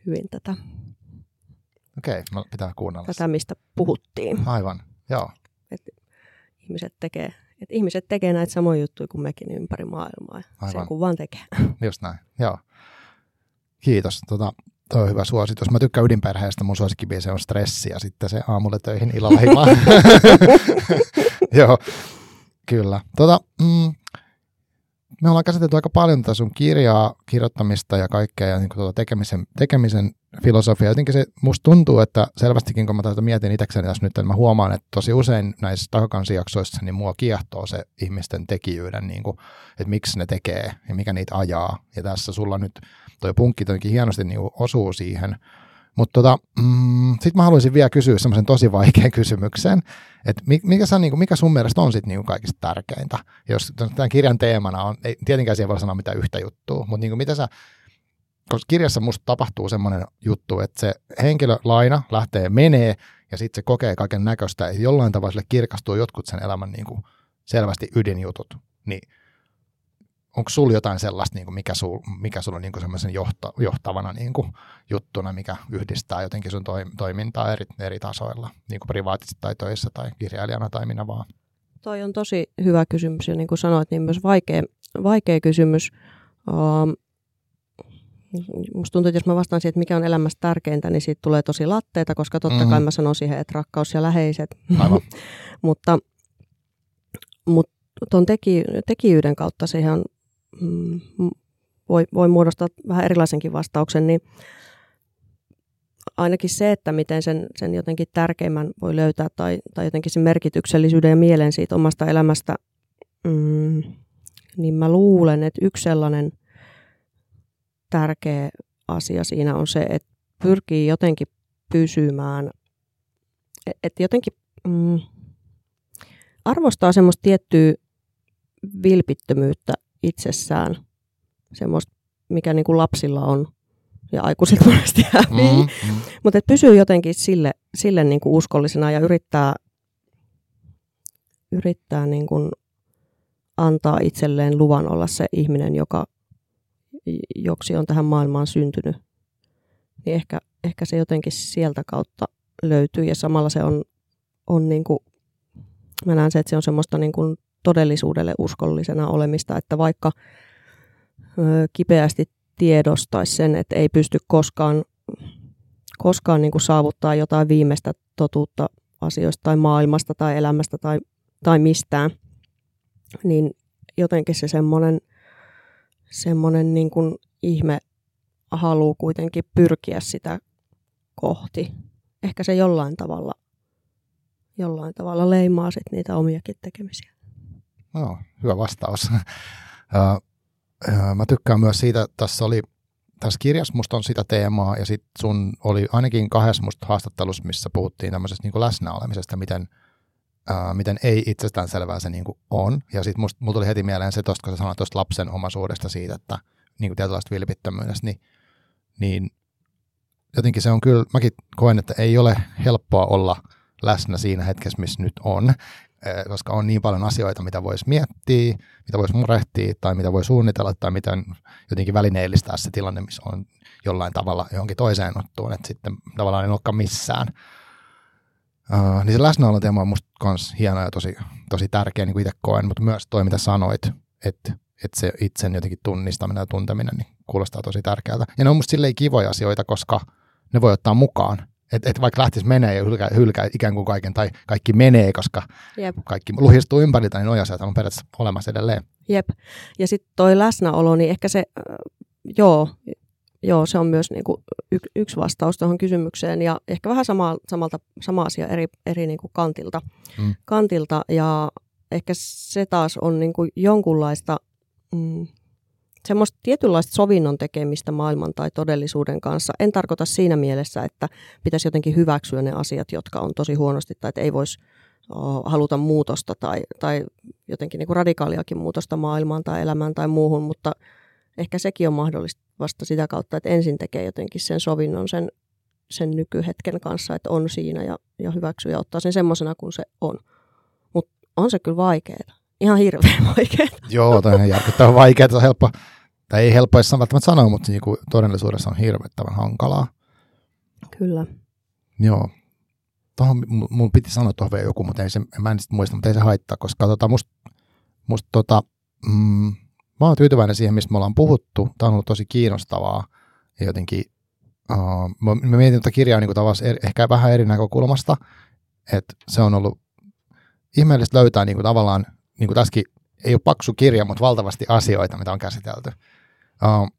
hyvin tätä,
Okei, okay, pitää kuunnella.
tätä mistä puhuttiin.
Aivan, joo.
Ihmiset tekee, että ihmiset tekee näitä samoja juttuja kuin mekin ympäri maailmaa.
Aivan.
Se kun vaan tekee.
Just näin, joo. Kiitos. Tota, toi on hyvä suositus. Mä tykkään ydinperheestä. Mun suosikkibiisi on Stressi ja sitten se aamulle töihin illalla himaan. joo, kyllä. Tota, mm, me ollaan käsitelty aika paljon tätä sun kirjaa, kirjoittamista ja kaikkea ja niin tuota tekemisen, tekemisen filosofiaa. Jotenkin se musta tuntuu, että selvästikin kun mä tätä mietin itsekseni tässä nyt, että mä huomaan, että tosi usein näissä takakansijaksoissa niin mua kiehtoo se ihmisten tekijyyden, niin kuin, että miksi ne tekee ja mikä niitä ajaa. Ja tässä sulla nyt toi punkki hienosti niin kuin osuu siihen. Mutta tota, mm, sitten mä haluaisin vielä kysyä semmoisen tosi vaikean kysymyksen, että mikä, sä, kuin, mikä sun mielestä on sitten niin kaikista tärkeintä? Jos tämän kirjan teemana on, ei, tietenkään siihen voi sanoa mitään yhtä juttua, mutta niin kuin, mitä sä, koska kirjassa musta tapahtuu semmoinen juttu, että se henkilölaina lähtee menee ja sitten se kokee kaiken näköistä ja jollain tavalla sille kirkastuu jotkut sen elämän niin kuin selvästi ydinjutut. Niin onko sulla jotain sellaista, niin kuin mikä, sul, mikä sulla on niin semmoisen johta, johtavana niin kuin juttuna, mikä yhdistää jotenkin sun toi, toimintaa eri, eri tasoilla, niin kuin privaatisesti tai töissä tai kirjailijana tai minä vaan?
Toi on tosi hyvä kysymys ja niin kuin sanoit, niin myös vaikea, vaikea kysymys. Um, musta tuntuu, että jos mä vastaan siihen, että mikä on elämässä tärkeintä, niin siitä tulee tosi latteita, koska totta mm-hmm. kai mä sanon siihen, että rakkaus ja läheiset.
Aivan.
mutta mutta tuon teki, tekijyyden kautta siihen on, mm, voi, voi muodostaa vähän erilaisenkin vastauksen, niin ainakin se, että miten sen, sen jotenkin tärkeimmän voi löytää tai, tai jotenkin sen merkityksellisyyden ja mielen siitä omasta elämästä, mm, niin mä luulen, että yksi sellainen tärkeä asia siinä on se, että pyrkii jotenkin pysymään, että jotenkin mm, arvostaa semmoista tiettyä vilpittömyyttä itsessään, semmoista, mikä niin kuin lapsilla on ja aikuiset monesti hävii. Mm, mm. Mutta pysyy jotenkin sille, sille niin kuin uskollisena ja yrittää, yrittää niin kuin antaa itselleen luvan olla se ihminen, joka, joksi on tähän maailmaan syntynyt. Niin ehkä, ehkä se jotenkin sieltä kautta löytyy ja samalla se on, on niin kuin, mä näen se, että se on semmoista niin kuin todellisuudelle uskollisena olemista, että vaikka ö, kipeästi tiedostaisi sen, että ei pysty koskaan, koskaan niin kuin saavuttaa jotain viimeistä totuutta asioista tai maailmasta tai elämästä tai, tai mistään, niin jotenkin se semmoinen, semmoinen niin kuin ihme haluaa kuitenkin pyrkiä sitä kohti. Ehkä se jollain tavalla, jollain tavalla leimaa sit niitä omiakin tekemisiä.
No, hyvä vastaus. mä tykkään myös siitä, että tässä oli tässä kirjassa musta on sitä teemaa ja sitten sun oli ainakin kahdessa musta haastattelussa, missä puhuttiin tämmöisestä niin läsnäolemisesta, miten, ää, miten ei itsestään selvää se niin on. Ja sitten mulla tuli heti mieleen se tosta, kun sä sanoit tuosta lapsen omaisuudesta siitä, että niin tietynlaista vilpittömyydestä, niin, niin jotenkin se on kyllä, mäkin koen, että ei ole helppoa olla läsnä siinä hetkessä, missä nyt on koska on niin paljon asioita, mitä voisi miettiä, mitä voisi murehtia tai mitä voi suunnitella tai miten jotenkin välineellistää se tilanne, missä on jollain tavalla johonkin toiseen ottuun, että sitten tavallaan ei olekaan missään. Uh, niin se läsnäolon teema on musta kans hieno ja tosi, tosi tärkeä, niin kuin itse koen, mutta myös toi, mitä sanoit, että, että se itsen jotenkin tunnistaminen ja tunteminen niin kuulostaa tosi tärkeältä. Ja ne on musta silleen kivoja asioita, koska ne voi ottaa mukaan Että et vaikka lähtisi menee ja hylkää, hylkää ikään kuin kaiken, tai kaikki menee, koska
Jep.
kaikki luhistuu ympäriltä, niin nojasiat on periaatteessa olemassa edelleen.
Jep. Ja sitten toi läsnäolo, niin ehkä se, äh, joo, joo, se on myös niinku y- yksi vastaus tuohon kysymykseen ja ehkä vähän sama, samalta, sama asia eri, eri niinku kantilta,
Mm.
kantilta. Ja ehkä se taas on niinku jonkunlaista, mm, semmoista tietynlaista sovinnon tekemistä maailman tai todellisuuden kanssa. En tarkoita siinä mielessä, että pitäisi jotenkin hyväksyä ne asiat, jotka on tosi huonosti tai että ei voisi haluta muutosta tai, tai jotenkin niin kuin radikaaliakin muutosta maailmaan tai elämään tai muuhun, mutta ehkä sekin on mahdollista vasta sitä kautta, että ensin tekee jotenkin sen sovinnon sen, sen nykyhetken kanssa, että on siinä ja, ja hyväksyy ja ottaa sen semmoisena kuin se on. Mutta on se kyllä vaikeaa. Ihan hirveän vaikeaa.
Joo, toi on vaikeaa, se on helppo, tai ei helppo edes välttämättä sanoa, mutta niin kuin todellisuudessa on hirvittävän hankalaa.
Kyllä.
Joo. Tuohon, mun piti sanoa tuohon vielä joku, mutta ei se, mä en muista, mutta ei se haittaa, koska tota, musta must, tota, mm, mä oon tyytyväinen siihen, mistä me ollaan puhuttu. Tämä on ollut tosi kiinnostavaa ja jotenkin, uh, mä, mä mietin tätä kirjaa niin kuin eri, ehkä vähän eri näkökulmasta, että se on ollut ihmeellistä löytää niin kuin tavallaan, niin kuin tässäkin ei ole paksu kirja, mutta valtavasti asioita, mitä on käsitelty. Uh,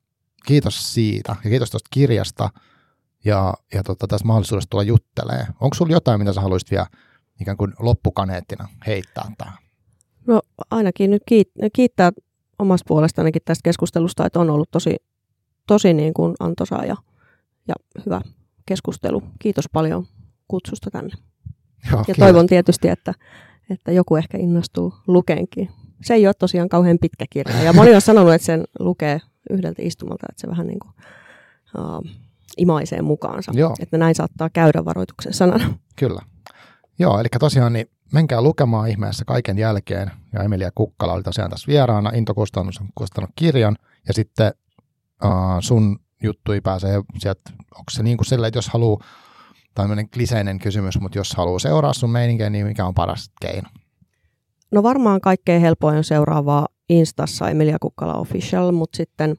kiitos siitä ja kiitos tuosta kirjasta ja, ja tota, tästä mahdollisuudesta tulla juttelee. Onko sulla jotain, mitä sä haluaisit vielä ikään kuin loppukaneettina heittää tähän?
No ainakin nyt kiit- kiittää omasta puolestanikin tästä keskustelusta, että on ollut tosi, tosi niin kuin antoisaa ja, ja hyvä keskustelu. Kiitos paljon kutsusta tänne.
Joo,
Ja
kiitos.
toivon tietysti, että, että joku ehkä innostuu lukeenkin. Se ei ole tosiaan kauhean pitkä kirja. Ja moni on sanonut, että sen lukee yhdeltä istumalta, että se vähän niin kuin, uh, imaisee mukaansa.
Joo.
Että näin saattaa käydä varoituksen sanana.
Kyllä. Joo, eli tosiaan niin menkää lukemaan ihmeessä kaiken jälkeen. Ja Emilia Kukkala oli tosiaan tässä vieraana. Into Kustannus on kustannut kirjan. Ja sitten uh, sun juttui pääsee sieltä, onko se niin kuin sillä, että jos haluaa, tämmöinen kliseinen kysymys, mutta jos haluaa seuraa sun meininkiä, niin mikä on paras keino?
No varmaan kaikkein helpoin on seuraavaa Instassa Emilia Kukkala Official, mutta sitten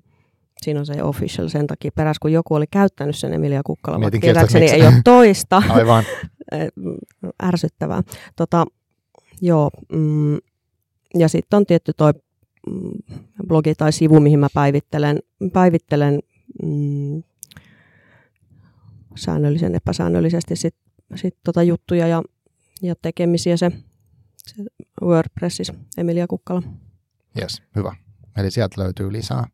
siinä on se official sen takia perässä, kun joku oli käyttänyt sen Emilia Kukkala, mutta tietääkseni ei ole toista.
Aivan.
Eh, ärsyttävää. Tota, joo, mm, ja sitten on tietty toi mm, blogi tai sivu, mihin mä päivittelen, päivittelen mm, säännöllisen, epäsäännöllisesti sit, sit tota juttuja ja, ja tekemisiä se, se WordPressissä Emilia Kukkala.
Yes, hyvä. Eli sieltä löytyy lisää.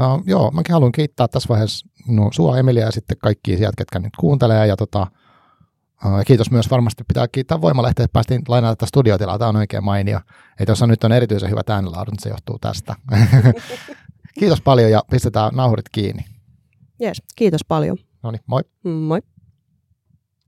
Uh, joo, mäkin haluan kiittää tässä vaiheessa no, sua Emilia ja sitten kaikki sieltä, ketkä nyt kuuntelee. Ja tota, uh, kiitos myös varmasti pitää kiittää Voimalehtiä, että päästiin lainaamaan tätä studiotilaa. Tämä on oikein mainio. Ei tuossa nyt on erityisen hyvä äänenlaadun, se johtuu tästä. kiitos paljon ja pistetään nauhurit kiinni.
Yes, kiitos paljon.
No niin, moi.
Moi.